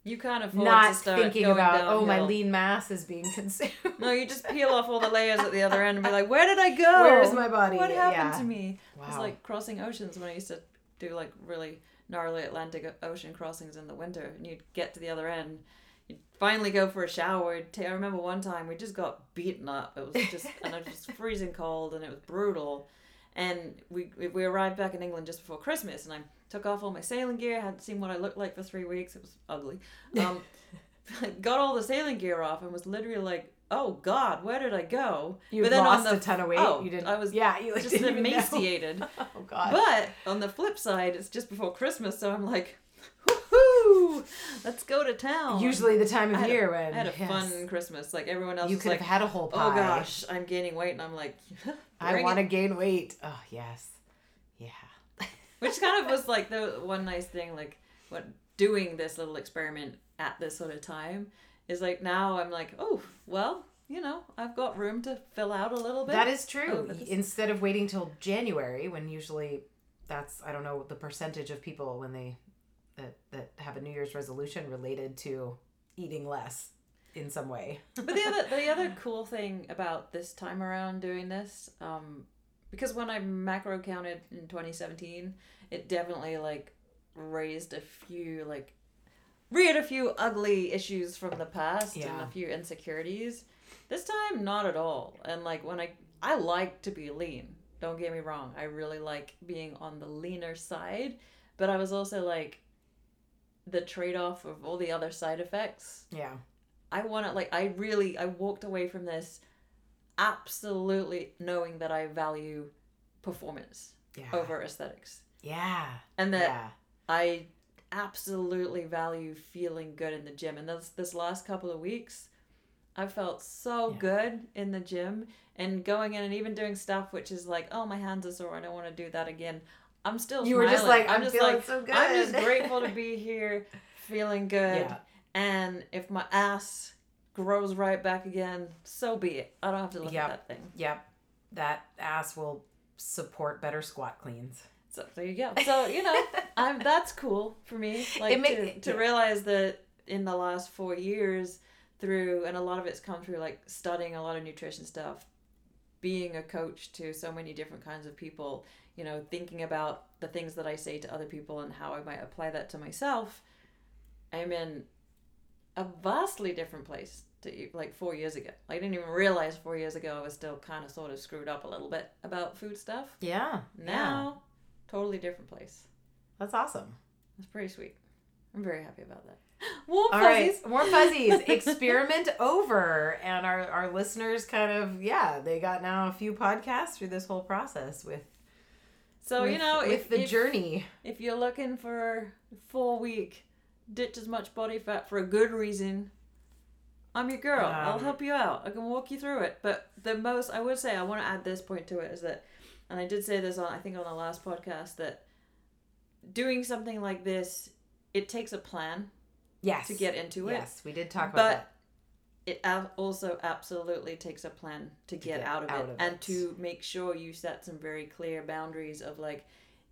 You can't afford not to start thinking going about oh my lean mass is being consumed No, you just peel off all the layers at the other end and be like, "Where did I go? Where's my body?" What happened Yeah. to me?" wow It's like crossing oceans when I used to do like really gnarly Atlantic Ocean crossings in the winter, and you'd get to the other end. You'd finally go for a shower. I remember one time we just got beaten up. It was just and it was just freezing cold and it was brutal. And we we we arrived back in England just before Christmas, and I took off all my sailing gear. hadn't seen what I looked like for three weeks. It was ugly. Um, got all the sailing gear off and was literally like, "Oh God, where did I go?" You but then on lost the- a ton of weight. oh, you didn't. I was yeah. You like, Just didn't even know. emaciated. Oh God. But on the flip side, it's just before Christmas, so I'm like, woohoo, let's go to town. Usually the time of had a- year when I had a yes, fun Christmas. Like everyone else You could like, have had a whole pie. oh gosh, I'm gaining weight, and I'm like, I want to gain weight. Oh yes. Which kind of was like the one nice thing, like what doing this little experiment at this sort of time is like now I'm like, oh well, you know, I've got room to fill out a little bit. That is true. Oh, Instead of waiting till January, when usually that's I don't know the percentage of people when they that that have a New Year's resolution related to eating less in some way. but the other the other cool thing about this time around doing this, um, because when I macro counted in 2017, it definitely like raised a few like reared a few ugly issues from the past and a few insecurities. This time, not at all. And like when I I like to be lean. Don't get me wrong. I really like being on the leaner side, but I was also like the trade off of all the other side effects Yeah. I want to like I really I walked away from this absolutely knowing that I value performance Yeah. over aesthetics Yeah. and that yeah. I absolutely value feeling good in the gym and this this last couple of weeks I felt so Yeah. good in the gym and going in and even doing stuff which is like oh my hands are sore I don't want to do that again I'm still You were just smiling. like, I'm just feeling like so. I'm just grateful to be here feeling good and if my ass grows right back again, so be it. I don't have to look Yep. at that thing. Yep. That ass will support better squat cleans. So there you go. So you know, I'm that's cool for me. Like It make- to, to realize that in the last four years, through and a lot of it's come through like studying a lot of nutrition stuff, being a coach to so many different kinds of people. You know, thinking about the things that I say to other people and how I might apply that to myself. I'm in a vastly different place to e- like four years ago. I didn't even realize four years ago I was still kind of sort of screwed up a little bit about food stuff. Yeah. Yeah. Now, totally different place. That's awesome. That's pretty sweet. I'm very happy about that. Warm All right, fuzzies. more fuzzies. Experiment over, and our our listeners kind of yeah, they got now a few podcasts through this whole process with. So with, you know, with if the if, journey. if you're looking for four week, ditch as much body fat for a good reason. I'm your girl. I'll Um, help you out. I can walk you through it. But the most I would say, I want to add this point to it is that, and I did say this on I think on the last podcast that doing something like this, it takes a plan Yes. to get into it. Yes, we did talk about it. but that. it also absolutely takes a plan to get, get out, of, out it of and it. to make sure you set some very clear boundaries of like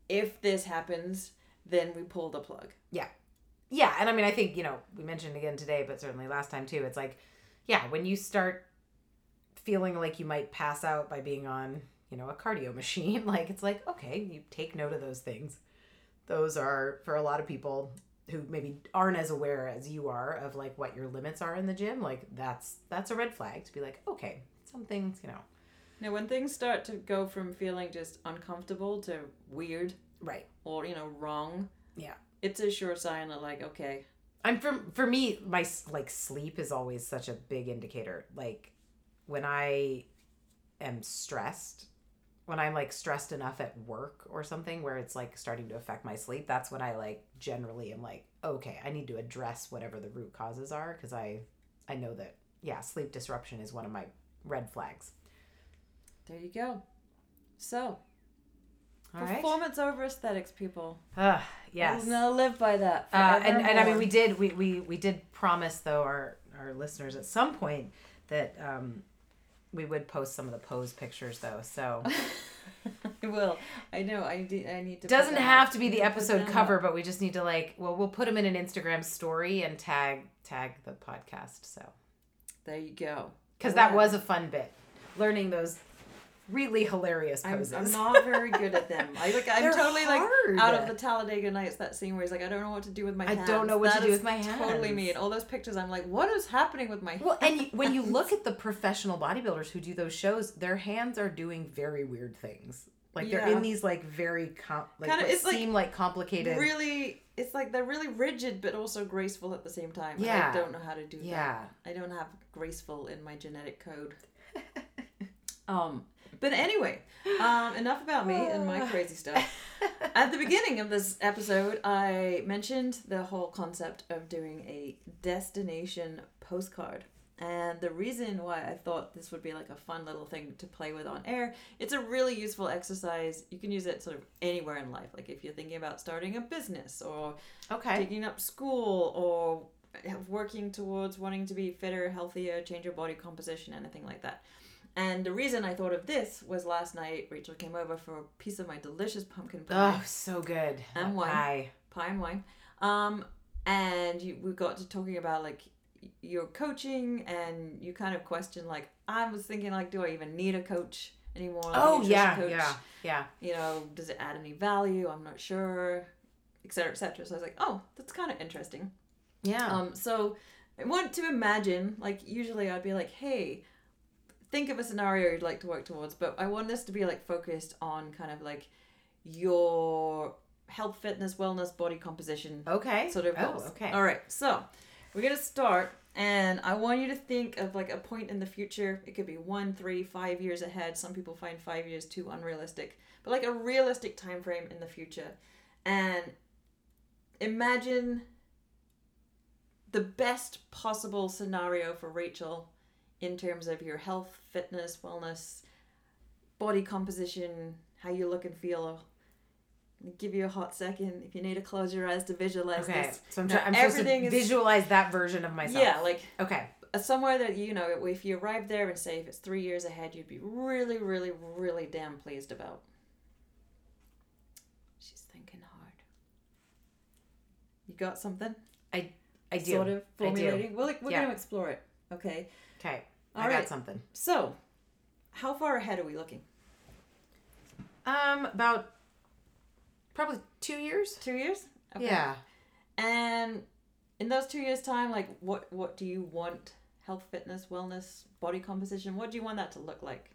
if this happens then we pull the plug Yeah, and I mean, I think you know we mentioned again today, but certainly last time too. It's like, yeah, when you start feeling like you might pass out by being on, you know, a cardio machine, like it's like okay, you take note of those things. Those are for a lot of people who maybe aren't as aware as you are of like what your limits are in the gym. Like that's that's a red flag to be like, okay, some things, you know, now when things start to go from feeling just uncomfortable to weird right. or you know wrong Yeah. It's a sure sign of like okay I'm for for me, my like sleep is always such a big indicator. Like when I am stressed, when I'm like stressed enough at work or something where it's like starting to affect my sleep, that's when I like generally am like, okay, I need to address whatever the root causes are because I I know that yeah, sleep disruption is one of my red flags. there you go so All right. performance over aesthetics people Uh, yes. i'm gonna live by that Uh, and, and I mean, we did we, we we did promise though our our listeners at some point that um, we would post some of the pose pictures though. So I will. I know. I, de- I need to. doesn't have up. to be the need episode cover, up. but we just need to like well we'll put them in an Instagram story and tag tag the podcast. So There you go. because that was a fun bit, learning those really hilarious I'm, poses. I'm not very good at them. I like. I'm They're totally like hard. out of the Talladega Nights. That scene where he's like, I don't know what to do with my I hands. I don't know what to do with my hands. Totally me. And all those pictures, I'm like, what is happening with my? Well, and you, when you look at the professional bodybuilders who do those shows, their hands are doing very weird things. Like they're in these like very com- like Kinda- what it's seem like complicated. really, it's like they're really rigid but also graceful at the same time. Yeah. I don't know how to do that. yeah. I don't have graceful in my genetic code. um, but anyway, um, enough about me and my crazy stuff. At the beginning of this episode, I mentioned the whole concept of doing a destination postcard. And the reason why I thought this would be like a fun little thing to play with on air, it's a really useful exercise. You can use it sort of anywhere in life. Like if you're thinking about starting a business or Okay. taking up school or working towards wanting to be fitter, healthier, change your body composition, anything like that. And the reason I thought of this was last night Rachel came over for a piece of my delicious pumpkin pie, Oh, so good. And wine. pie. pie and wine. Um, and you, we got to talking about like your coaching, and you kind of questioned like I was thinking like, do I even need a coach anymore? Like Oh yeah, coach? yeah, yeah. you know, does it add any value? I'm not sure, et cetera, et cetera. So I was like, oh, that's kind of interesting. Yeah. Um, so I want to imagine, like, usually I'd be like, hey, think of a scenario you'd like to work towards, but I want this to be like focused on kind of like your health, fitness, wellness, body composition okay. sort of Oh, goals. okay. All right, so we're gonna start, and I want you to think of like a point in the future. It could be one, three, five years ahead. Some people find five years too unrealistic, but like a realistic time frame in the future, and imagine the best possible scenario for Rachel in terms of your health, fitness, wellness, body composition, how you look and feel. Give you a hot second if you need to close your eyes to visualize okay. this. So I'm, trying. I'm everything supposed to is, that version of myself. Yeah, like okay, uh, somewhere that you know if you arrive there and say if it's three years ahead, you'd be really, really, really damn pleased about. She's thinking hard. You got something? I I do. Sort of formulating. I do. We're, like, we're yeah. going to explore it. Okay. Okay. All I right. got something. So, how far ahead are we looking? Um, about probably two years. Two years? Yeah. And in those two years' time, like, what what do you want? Health, fitness, wellness, body composition. What do you want that to look like?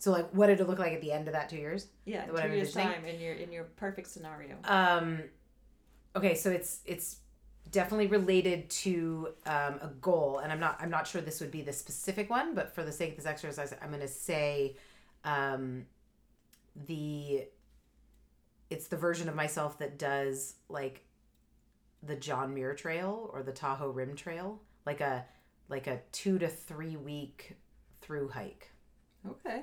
So like, what did it look like at the end of that two years? Yeah, What two I'm years' time in your in your perfect scenario. Um, okay, so it's it's definitely related to um, a goal, and I'm not I'm not sure this would be the specific one, but for the sake of this exercise, I'm going to say um, the it's the version of myself that does like the John Muir Trail or the Tahoe Rim Trail, like a like a two to three week through hike. Okay.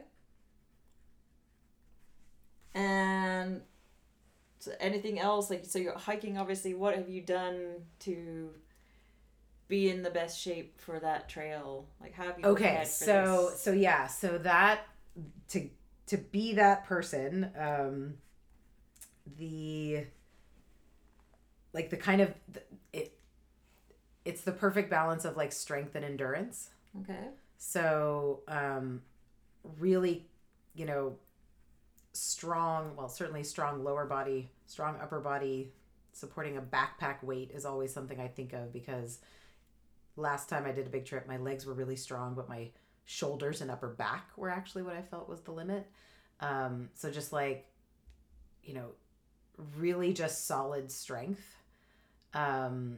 And so anything else? Like, so you're hiking, obviously. What have you done to be in the best shape for that trail? Like, how have you okay so this? so yeah so that to to be that person um the like the kind of it it's the perfect balance of like strength and endurance Okay. so um really you know strong well certainly strong lower body strong upper body supporting a backpack weight is always something i think of because last time i did a big trip my legs were really strong but my shoulders and upper back were actually what i felt was the limit. Um so just like you know really just solid strength. Um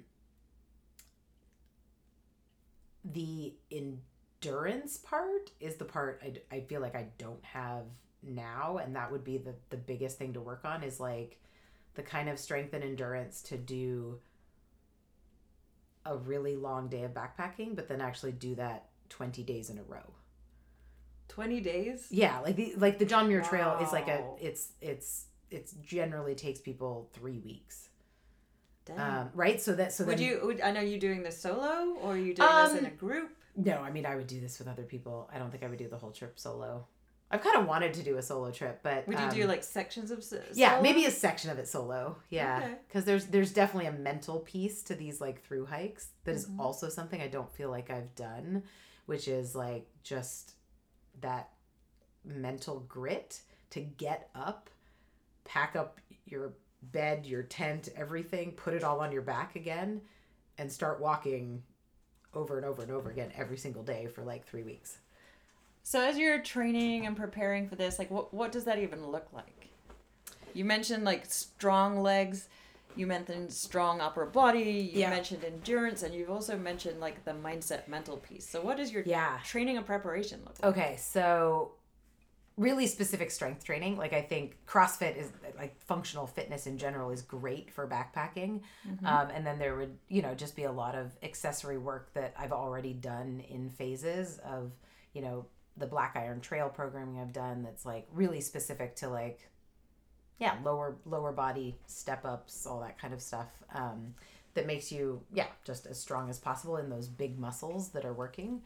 the endurance part is the part I, I feel like I don't have now and that would be the the biggest thing to work on is like the kind of strength and endurance to do a really long day of backpacking but then actually do that 20 days in a row 20 days? yeah like the like the john muir trail is like a it's it's it's generally takes people three weeks um right so that so would then you, would, I know you doing this solo or are you doing this in Um, a group? No, I mean I would do this with other people. I don't think I would do the whole trip solo. I've kind of wanted to do a solo trip, but Would you um, do like sections of s- yeah, maybe a section of it solo. Yeah, Okay. because there's there's definitely a mental piece to these like through hikes that is Mhm. also something I don't feel like I've done, which is like just that mental grit to get up, pack up your bed, your tent, everything, put it all on your back again, and start walking over and over and over again every single day for like three weeks. So as you're training and preparing for this, like what what does that even look like? You mentioned like strong legs, you mentioned strong upper body, you Yeah. mentioned endurance, and you've also mentioned like the mindset mental piece. So what does your Yeah. training and preparation look like? Okay, so really specific strength training. Like I think CrossFit is like functional fitness in general is great for backpacking. Um, and then there would, you know, just be a lot of accessory work that I've already done in phases of, you know, the Black Iron Trail programming I've done that's like really specific to like yeah, lower lower body step ups, all that kind of stuff. Um, that makes you yeah, just as strong as possible in those big muscles that are working.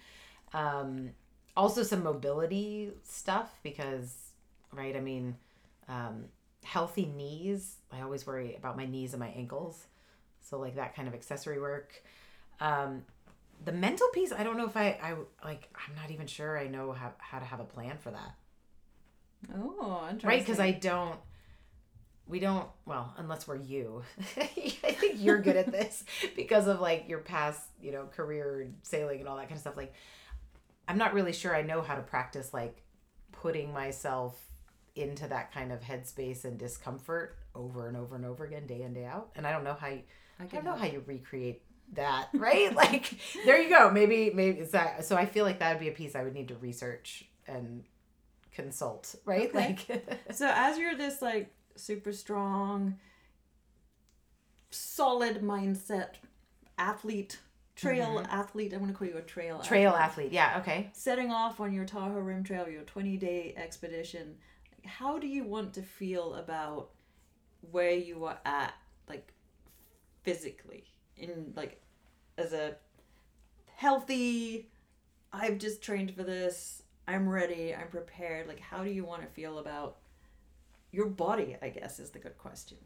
Um, also some mobility stuff because right i mean um, healthy knees i always worry about my knees and my ankles so like that kind of accessory work um, the mental piece i don't know if i i like i'm not even sure i know how, how to have a plan for that. Oh, interesting. right because i don't we don't well unless we're you. I think you're good at this because of like your past you know career sailing and all that kind of stuff like i'm not really sure i know how to practice like putting myself into that kind of headspace and discomfort over and over and over again day in day out and i don't know how you, I i don't know how you recreate that right like there you go maybe maybe it's that so i feel like that would be a piece i would need to research and consult right Okay. like So as you're this like super strong, solid mindset athlete, trail athlete, I'm gonna call you a trail Mm-hmm. trail athlete. athlete yeah okay setting off on your Tahoe Rim Trail, your 20 day expedition, how do you want to feel about where you are at, like physically, in like as a healthy, I've just trained for this, I'm ready, I'm prepared. Like, how do you want to feel about your body? I guess is the good question.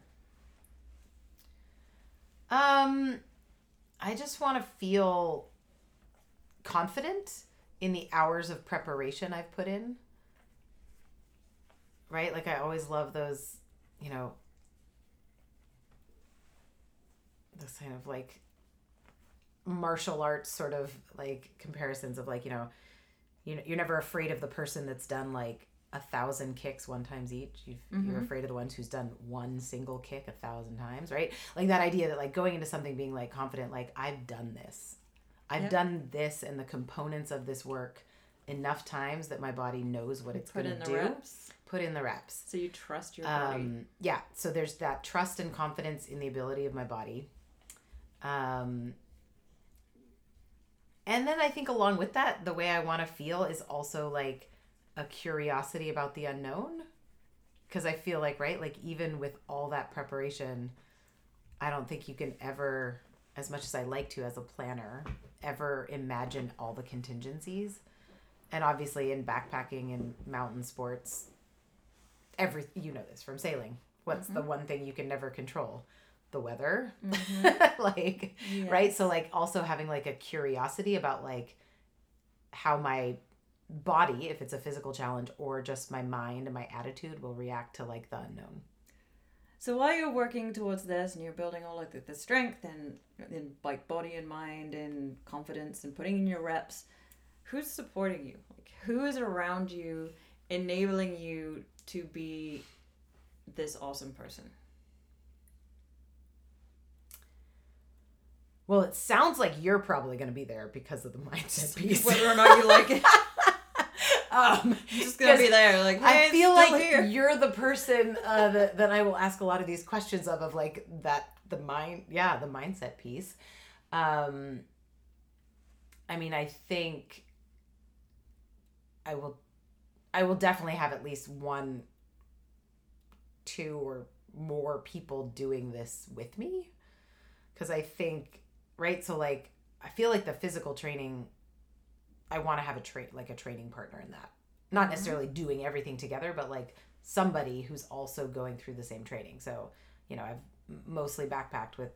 um I just want to feel confident in the hours of preparation I've put in. Right? Like I always love those, you know, those kind of like martial arts sort of like comparisons of like, you know, you you're never afraid of the person that's done like a thousand kicks one times each. you are Mhm. afraid of the ones who's done one single kick a thousand times, right? Like that idea that like going into something being like confident, like I've done this, I've Yep. done this and the components of this work enough times that my body knows what it's Put going in to the do. reps. Put in the reps. So you trust your body. Um, yeah, so there's that trust and confidence in the ability of my body. Um, and then I think along with that, the way I want to feel is also like a curiosity about the unknown. Because I feel like, right, like even with all that preparation, I don't think you can ever, as much as I like to as a planner, ever imagine all the contingencies. And obviously, in backpacking and mountain sports, every you know this from sailing. What's the mm-hmm. one thing you can never control? The weather. Mm-hmm. like right? So like also having like a curiosity about like how my body, if it's a physical challenge or just my mind and my attitude will react to like the unknown. So while you're working towards this and you're building all like the, the strength and in like body and mind and confidence and putting in your reps, who's supporting you? Like who is around you, enabling you to be this awesome person? Well, it sounds like you're probably going to be there because of the mindset piece. Whether or not you like it, um, I'm just gonna be there. Like hey, I feel like here. you're the person uh, that, that I will ask a lot of these questions of, of like that, the mind, yeah, the mindset piece. Um, I mean, I think I will, I will definitely have at least one, two or more people doing this with me. Cause I think, right. So like, I feel like the physical training, I want to have a train, like a training partner in that not Mhm. necessarily doing everything together, but like somebody who's also going through the same training. So, you know, I've mostly backpacked with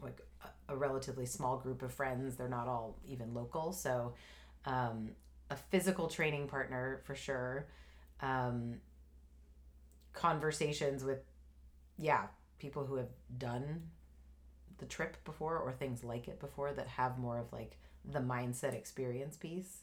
like a, a relatively small group of friends. They're not all even local. So, um, a physical training partner for sure. Um, conversations with, yeah, people who have done the trip before or things like it before that have more of like the mindset experience piece.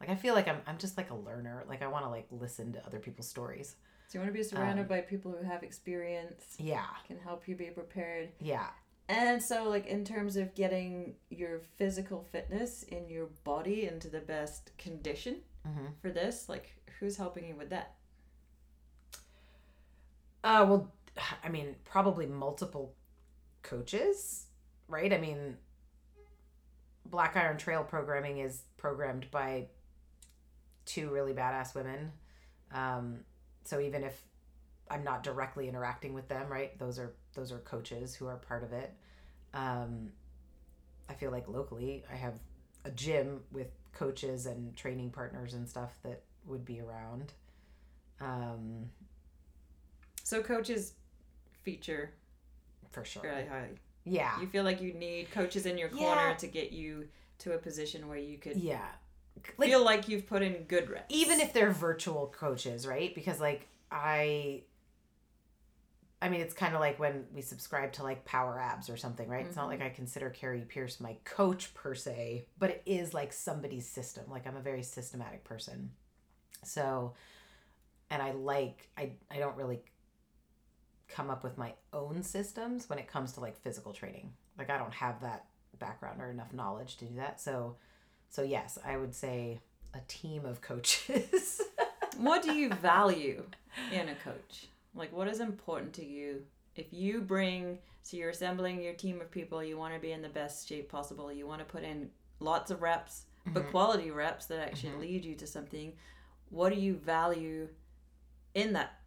Like I feel like I'm I'm just like a learner. Like I want to like listen to other people's stories. So you want to be surrounded um, by people who have experience, Yeah. can help you be prepared. Yeah. And so, like, in terms of getting your physical fitness in your body into the best condition hmm for this, like, who's helping you with that? Uh well, I mean, probably multiple coaches, right? I mean, Black Iron Trail programming is programmed by two really badass women. Um, so even if I'm not directly interacting with them, right? Those are those are coaches who are part of it. Um, I feel like locally, I have a gym with coaches and training partners and stuff that would be around. Um, So, coaches feature for sure. really highly. Yeah. You feel like you need coaches in your corner Yeah. to get you to a position where you could Yeah. Like feel like you've put in good reps. even if they're virtual coaches, right? Because like I I mean it's kind of like when we subscribe to like Power Abs or something, right? It's not Mhm. like I consider Kari Pearce my coach per se, but it is like somebody's system. Like I'm a very systematic person. So and I like I I don't really come up with my own systems when it comes to like physical training. Like I don't have that background or enough knowledge to do that. So so yes, I would say a team of coaches. what do you value in a coach? Like, what is important to you? If you bring, so you're assembling your team of people, you want to be in the best shape possible, you want to put in lots of reps, but Mhm. quality reps that actually Mhm. lead you to something. What do you value in that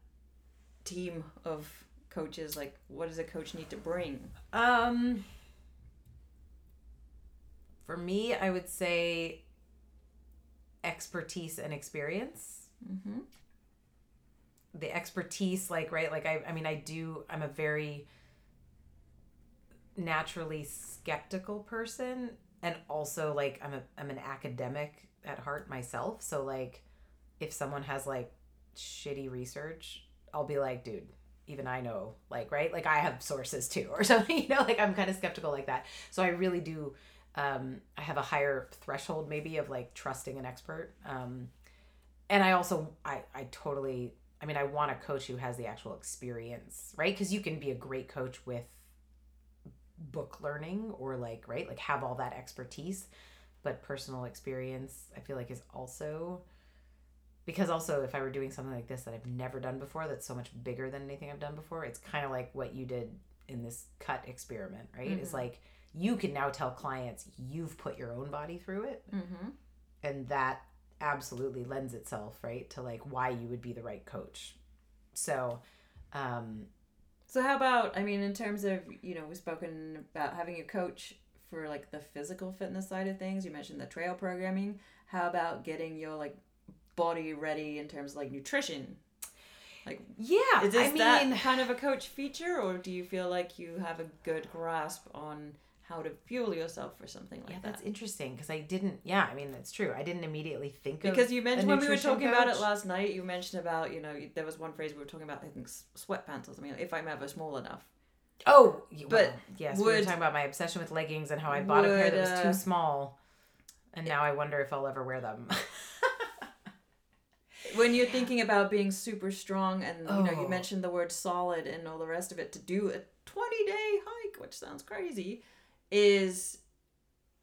team of coaches? Like, what does a coach need to bring? Um for me, I would say expertise and experience. Mm-hmm. The expertise like right like I I mean I do I'm a very naturally skeptical person and also like I'm a I'm an academic at heart myself. So like if someone has like shitty research, I'll be like, dude, even I know, like, right? Like I have sources too, or something, you know, like I'm kind of skeptical like that. So I really do um I have a higher threshold maybe of like trusting an expert. Um and I also I I totally I mean I want a coach who has the actual experience, right? Because you can be a great coach with book learning or like right like have all that expertise but personal experience i feel like is also because also if i were doing something like this that i've never done before that's so much bigger than anything i've done before it's kind of like what you did in this cut experiment right Mhm. it's like you can now tell clients you've put your own body through it Mm-hmm. and that absolutely lends itself right to like why you would be the right coach so um So how about I mean in terms of you know we've spoken about having a coach for like the physical fitness side of things. You mentioned the trail programming. How about getting your like body ready in terms of like nutrition? Like yeah is this i mean that kind of a coach feature or do you feel like you have a good grasp on how to fuel yourself for something like yeah that? that's interesting because i didn't yeah i mean that's true i didn't immediately think of Because you mentioned when we were talking about it last night, you mentioned about you know there was one phrase we were talking about I think sweatpants or something. If I'm ever small enough, Oh, But well, yes, we were would- talking about my obsession with leggings and how I bought a pair that was too uh, small, and now I wonder if I'll ever wear them. when you're thinking about being super strong and you know you Oh. mentioned the word solid and all the rest of it to do a 20 day hike which sounds crazy is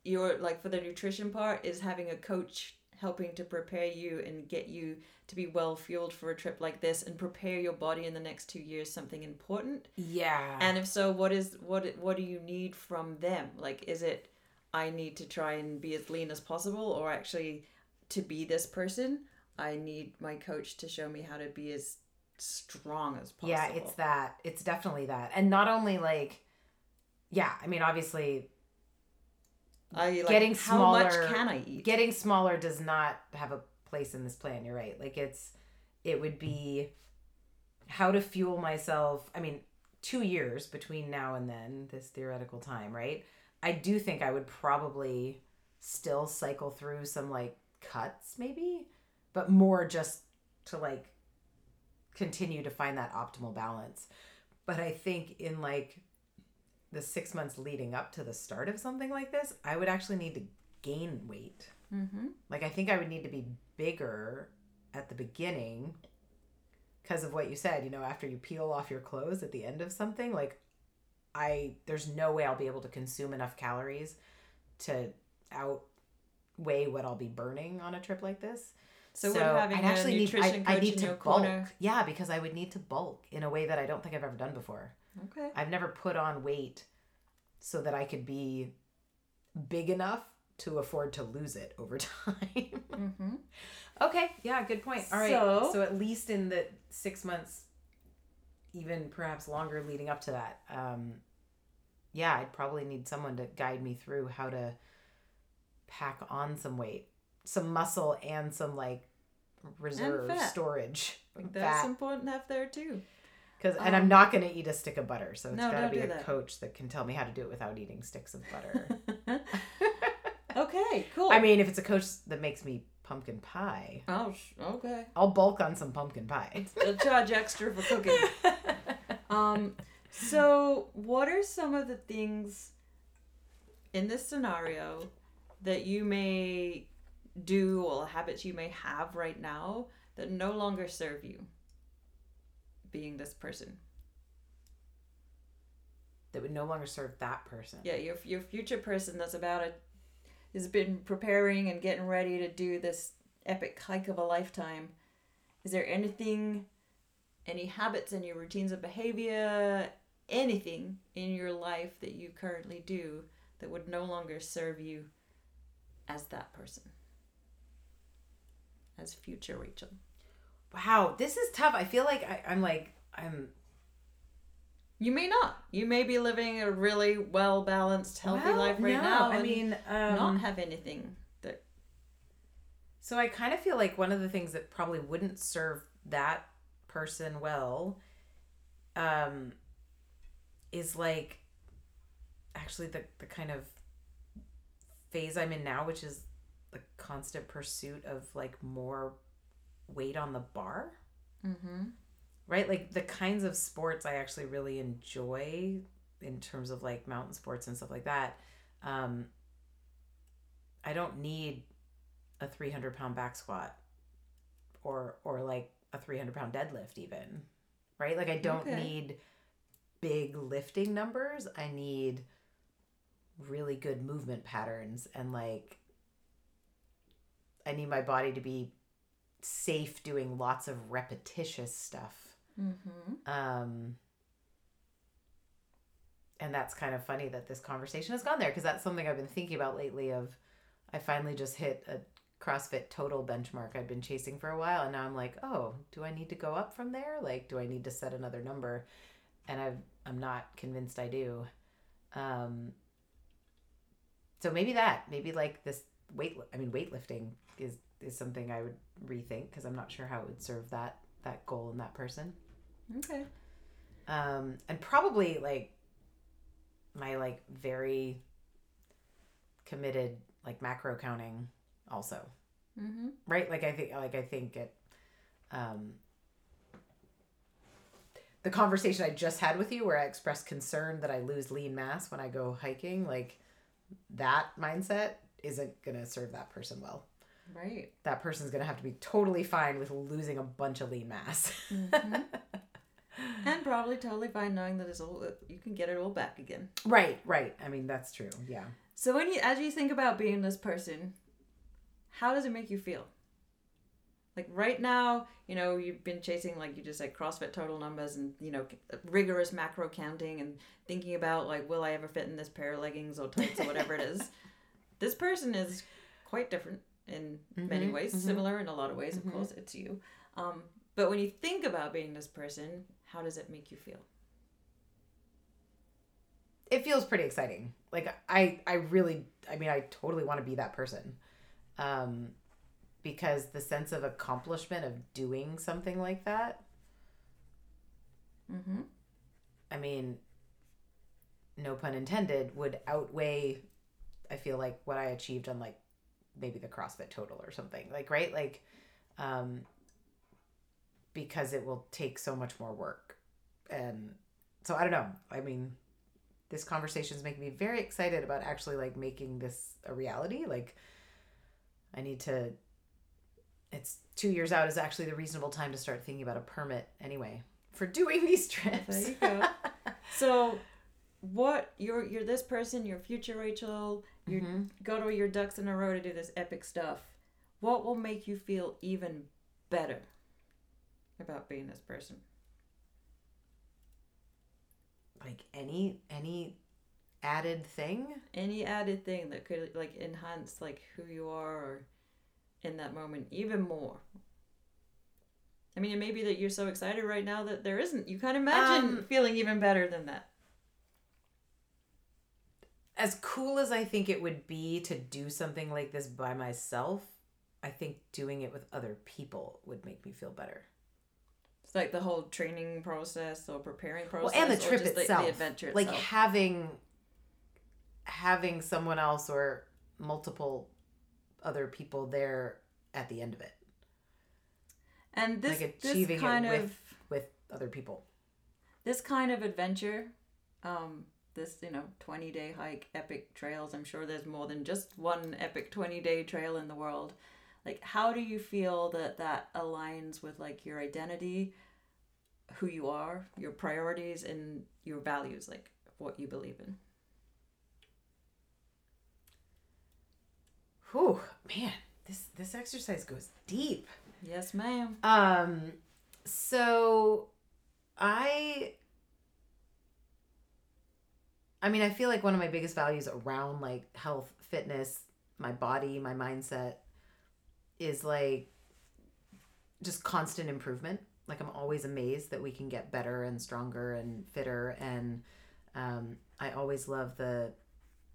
your like for the nutrition part is having a coach helping to prepare you and get you to be well fueled for a trip like this and prepare your body in the next two years something important? Yeah, and if so what is what what do you need from them? Like is it i need to try and be as lean as possible or actually to be this person i need my coach to show me how to be as strong as possible yeah, it's that. It's definitely that, and not only like, yeah, I mean, obviously, I, like, getting how much can i eat getting smaller does not have a place in this plan. You're right. Like it's, it would be, how to fuel myself. I mean, two years between now and then, this theoretical time, right? I do think I would probably still cycle through some like cuts, maybe, but more just to like continue to find that optimal balance. But I think in like the six months leading up to the start of something like this, I would actually need to gain weight. mm-hmm. Like I think I would need to be bigger at the beginning because of what you said, you know, after you peel off your clothes at the end of something, like I there's no way I'll be able to consume enough calories to outweigh what I'll be burning on a trip like this. So, would having I'd a actually need I, I need to bulk. corner Yeah, because I would need to bulk in a way that I don't think I've ever done before. okay I've never put on weight so that I could be big enough to afford to lose it over time. mm-hmm. okay, yeah, good point. All right. So- So, at least in the six months, even perhaps longer leading up to that, um, yeah, I'd probably need someone to guide me through how to pack on some weight, some muscle, and some like reserve storage. That's Fat. important to have there too Because and I'm Um, not gonna eat a stick of butter, so it's no, gotta be a that. coach that can tell me how to do it without eating sticks of butter. okay cool I mean, if it's a coach that makes me pumpkin pie, oh okay I'll bulk on some pumpkin pie. They'll charge extra for cooking Um, so what are some of the things in this scenario that you may do or habits you may have right now that no longer serve you being this person? that would no longer serve that person. Yeah, your your future person that's about it has been preparing and getting ready to do this epic hike of a lifetime. Is there anything, any habits, any routines of behavior, anything in your life that you currently do that would no longer serve you as that person? As future Rachel. Wow, this is tough. I feel like I, I'm like I'm You may not. You may be living a really well balanced, healthy Well, life right no, now. I mean, um, not have anything that So I kind of feel like one of the things that probably wouldn't serve that person well um is like actually the the kind of phase I'm in now, which is the constant pursuit of like more weight on the bar. Mm-hmm. Right? Like the kinds of sports I actually really enjoy in terms of like mountain sports and stuff like that. Um, I don't need a 300 pound back squat or or like a 300 pound deadlift even right like i don't Okay. need big lifting numbers i need really good movement patterns and like i need my body to be safe doing lots of repetitious stuff. Mm-hmm. um and that's kind of funny that this conversation has gone there because that's something i've been thinking about lately of i finally just hit a crossfit total benchmark i've been chasing for a while and now i'm like oh do i need to go up from there? Like do i need to set another number? And i've i'm not convinced i do. Um so maybe that maybe like this weight i mean weightlifting is is something i would rethink because i'm not sure how it would serve that that goal in that person Okay. um and probably like my like very committed like macro counting also Mm-hmm. right like i think like i think it um the conversation i just had with you where i expressed concern that i lose lean mass when i go hiking like that mindset isn't gonna serve that person well Right. that person's gonna have to be totally fine with losing a bunch of lean mass Mhm. and probably totally fine knowing that it's all you can get it all back again. right right i mean that's true yeah So when you as you think about being this person, how does it make you feel? Like right now, you know, you've been chasing like you just said CrossFit total numbers and you know rigorous macro counting and thinking about like will I ever fit in this pair of leggings or tights or whatever it is. This person is quite different in many Mhm, ways, mhm. similar in a lot of ways. Of course, it's you. Um, but when you think about being this person, how does it make you feel? it feels pretty exciting. Like I I really I mean I totally want to be that person. Um because the sense of accomplishment of doing something like that, Mm-hmm. I mean no pun intended, would outweigh I feel like what I achieved on like maybe the CrossFit total or something. Like right? Like um because it will take so much more work. And so I don't know. I mean this conversation is making me very excited about actually like making this a reality like i need to it's two years out is actually the reasonable time to start thinking about a permit anyway for doing these trips There you go. So, what you're you're this person, you're future Rachel. You Mhm. go to your ducks in a row to do this epic stuff. What will make you feel even better about being this person? like any any added thing Any added thing that could like enhance like who you are or in that moment even more. I mean, it may be that you're so excited right now that there isn't. You can't imagine Um, feeling even better than that. As cool as i think it would be to do something like this by myself i think doing it with other people would make me feel better. It's like the whole training process or preparing process. well and the trip like, itself the adventure like having having someone else or multiple other people there at the end of it. And this, like this achieving it with- of with other people. this kind of adventure, um, this you know twenty day hike, epic trails. I'm sure there's more than just one epic twenty day trail in the world. Like, how do you feel that that aligns with like your identity, who you are, your priorities, and your values, like what you believe in? Whew, man this this exercise goes deep Yes, ma'am. Um, so I I mean, I feel like one of my biggest values around like health, fitness, my body, my mindset is like just constant improvement. Like I'm always amazed that we can get better and stronger and fitter and um I always love the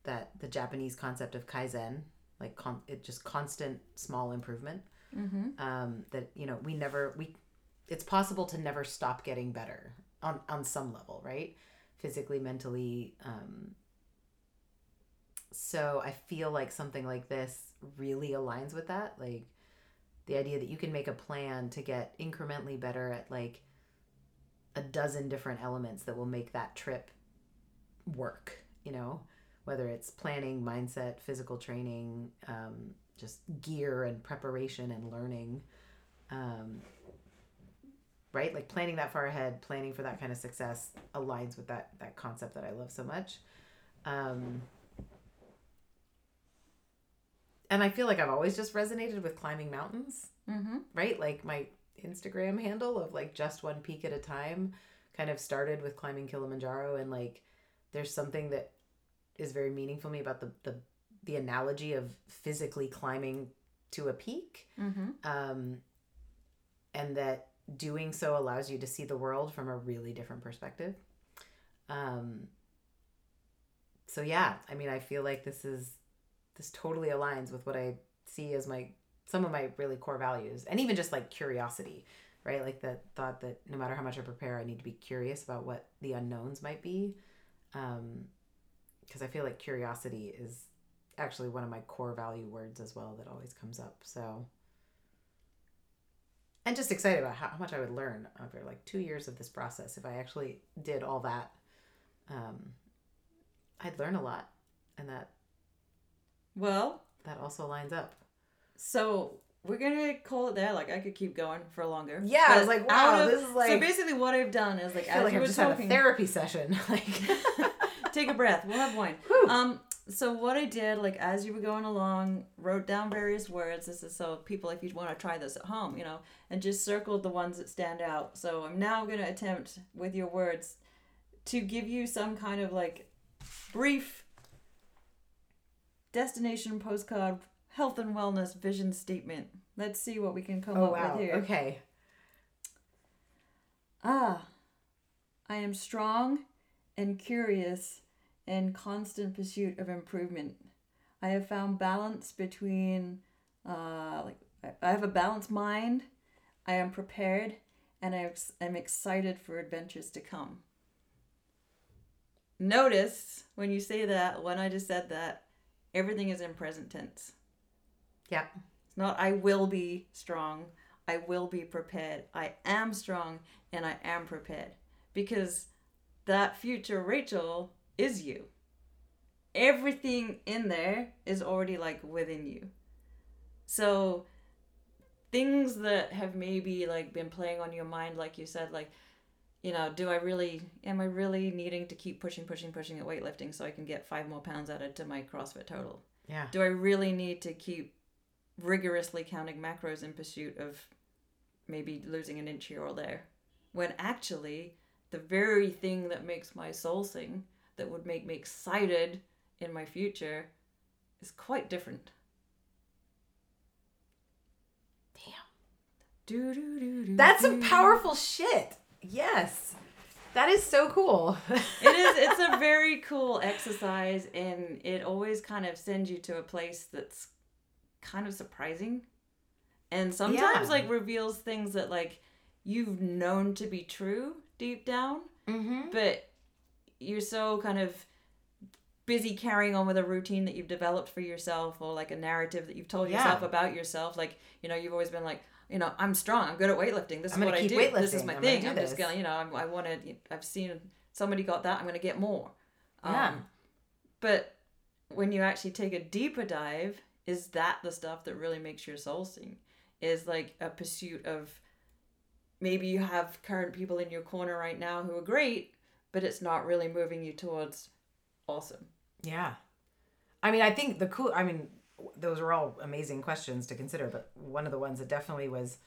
that the Japanese concept of kaizen, like con- it just constant small improvement Mm-hmm. um, that you know we never we it's possible to never stop getting better on on some level right physically mentally um, so I feel like something like this really aligns with that. Like the idea that you can make a plan to get incrementally better at like a dozen different elements that will make that trip work, you know, whether it's planning, mindset, physical training, um, just gear and preparation and learning. Um, right? Like planning that far ahead, planning for that kind of success aligns with that that concept that I love so much. Um, and I feel like I've always just resonated with climbing mountains, Mm-hmm. right? Like my Instagram handle of like just one peak at a time kind of started with climbing Kilimanjaro and like there's something that is very meaningful to me about the the the analogy of physically climbing to a peak Mm-hmm. um, and that doing so allows you to see the world from a really different perspective. Um, so yeah, I mean, I feel like this is this totally aligns with what I see as my some of my really core values, and even just like curiosity, right? Like the thought that no matter how much I prepare, I need to be curious about what the unknowns might be, because I feel like curiosity is actually one of my core value words as well that always comes up. So and just excited about how, how much I would learn over like two years of this process. If I actually did all that, um, I'd learn a lot, and that Well, that also lines up. so we're gonna call it there. Like I could keep going for longer. Yeah, I was like, wow, of- this is like- So basically, what I've done is like I feel as like I've just had a therapy session. Like, take a breath. We'll have wine. Whew. Um. So what I did, like as you were going along, wrote down various words. This is so people, if you want to try this at home, you know, and just circled the ones that stand out. So I'm now gonna attempt with your words to give you some kind of like brief destination postcard health and wellness vision statement. Let's see what we can come oh up wow, with here. okay, Ah, I am strong and curious in constant pursuit of improvement. I have found balance between, uh, like, I- have a balanced mind, I am prepared, and I ex- am excited for adventures to come. Notice when you say that, when I just said that, everything is in present tense. yeah, It's not I will be strong. I will be prepared. I am strong and I am prepared. Because that future Rachel is you. Everything in there is already like within you. So things that have maybe like been playing on your mind like you said like you know, do I really am I really needing to keep pushing pushing pushing at weightlifting so I can get 5 more pounds added to my CrossFit total? yeah, do I really need to keep rigorously counting macros in pursuit of maybe losing an inch here or there? When actually, the very thing that makes my soul sing, that would make me excited in my future, is quite different. Damn. Do, do, do, do, that's some powerful shit. Yes, that is so cool. it is it's a very cool exercise and it always kind of sends you to a place that's kind of surprising and sometimes Yeah. like reveals things that like you've known to be true deep down mm-hmm. but you're so kind of busy carrying on with a routine that you've developed for yourself or like a narrative that you've told Yeah. yourself about yourself like you know you've always been like you know i'm strong i'm good at weightlifting this I'm is what i do this is my I'm thing i'm just gonna you know I'm, i want to i've seen somebody got that i'm gonna get more Yeah. um, but when you actually take a deeper dive is that the stuff that really makes your soul sing is like a pursuit of maybe you have current people in your corner right now who are great but it's not really moving you towards awesome Yeah. I mean, I think the cool, I mean, those are all amazing questions to consider, but one of the ones that definitely was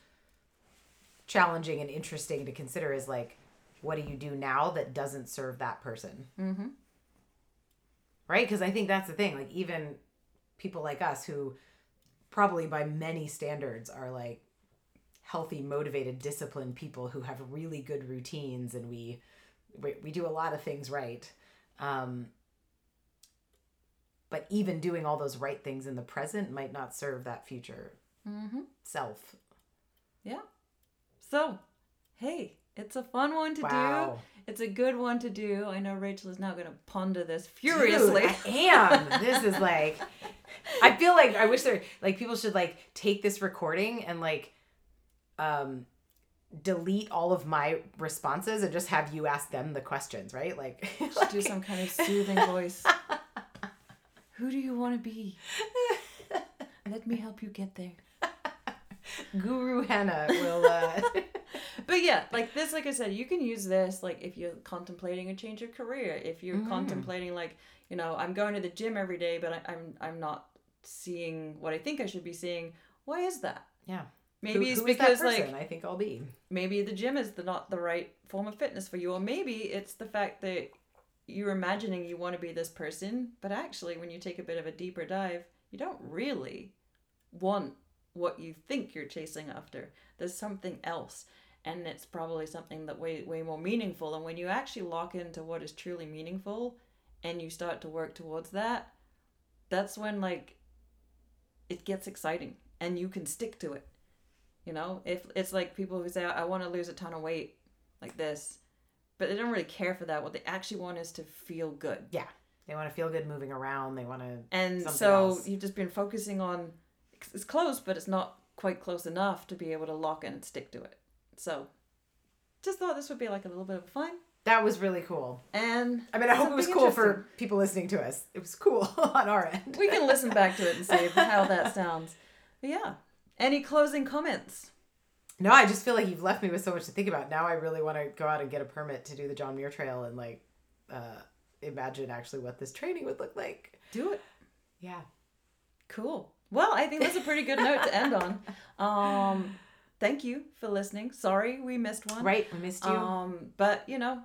challenging and interesting to consider is like, what do you do now that doesn't serve that person? mm-hmm Right? Because I think that's the thing. Like, even people like us who probably by many standards are like healthy, motivated, disciplined people who have really good routines and we, we, we do a lot of things right. Um, but even doing all those right things in the present might not serve that future mm-hmm self. yeah so hey It's a fun one to Wow. do. It's a good one to do. I know Rachel is now going to ponder this Dude, furiously. I am. This is like I feel like I wish there like people should like take this recording and like um delete all of my responses and just have you ask them the questions, right? Like, Just do some kind of soothing voice. Who do you want to be? Let me help you get there. Guru Hannah will uh But yeah, like this, like I said, you can use this like if you're contemplating a change of career. If you're Mhm. contemplating like, you know, I'm going to the gym every day, but I, I'm I'm not seeing what I think I should be seeing. Why is that? Yeah. Maybe Who- it's who because like I think I'll be. maybe the gym is the not the right form of fitness for you, or maybe it's the fact that you're imagining you want to be this person, but actually when you take a bit of a deeper dive, you don't really want what you think you're chasing after. There's something else. And it's probably something that way way more meaningful. And when you actually lock into what is truly meaningful and you start to work towards that, that's when like it gets exciting and you can stick to it. You know, if it's like people who say, I want to lose a ton of weight like this, but they don't really care for that. What they actually want is to feel good. Yeah. They want to feel good moving around. They want to And so else. you've just been focusing on it's close, but it's not quite close enough to be able to lock in and stick to it. So just thought this would be like a little bit of fun. That was really cool. And I mean, I hope it was cool for people listening to us. It was cool on our end. we can listen back to it and see how that sounds. But yeah. Any closing comments? No, I just feel like you've left me with so much to think about. Now I really want to go out and get a permit to do the John Muir Trail and like uh, imagine actually what this training would look like. Do it. Yeah. Cool. Well, I think that's a pretty good note to end on. Um, thank you for listening. Sorry we missed one. Right. We missed you. Um, but you know,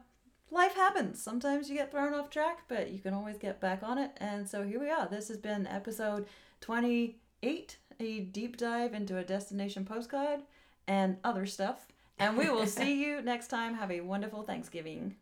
life happens. Sometimes you get thrown off track, but you can always get back on it. And so here we are. This has been episode 28, a deep dive into a destination postcard and other stuff. And we will see you next time. Have a wonderful Thanksgiving.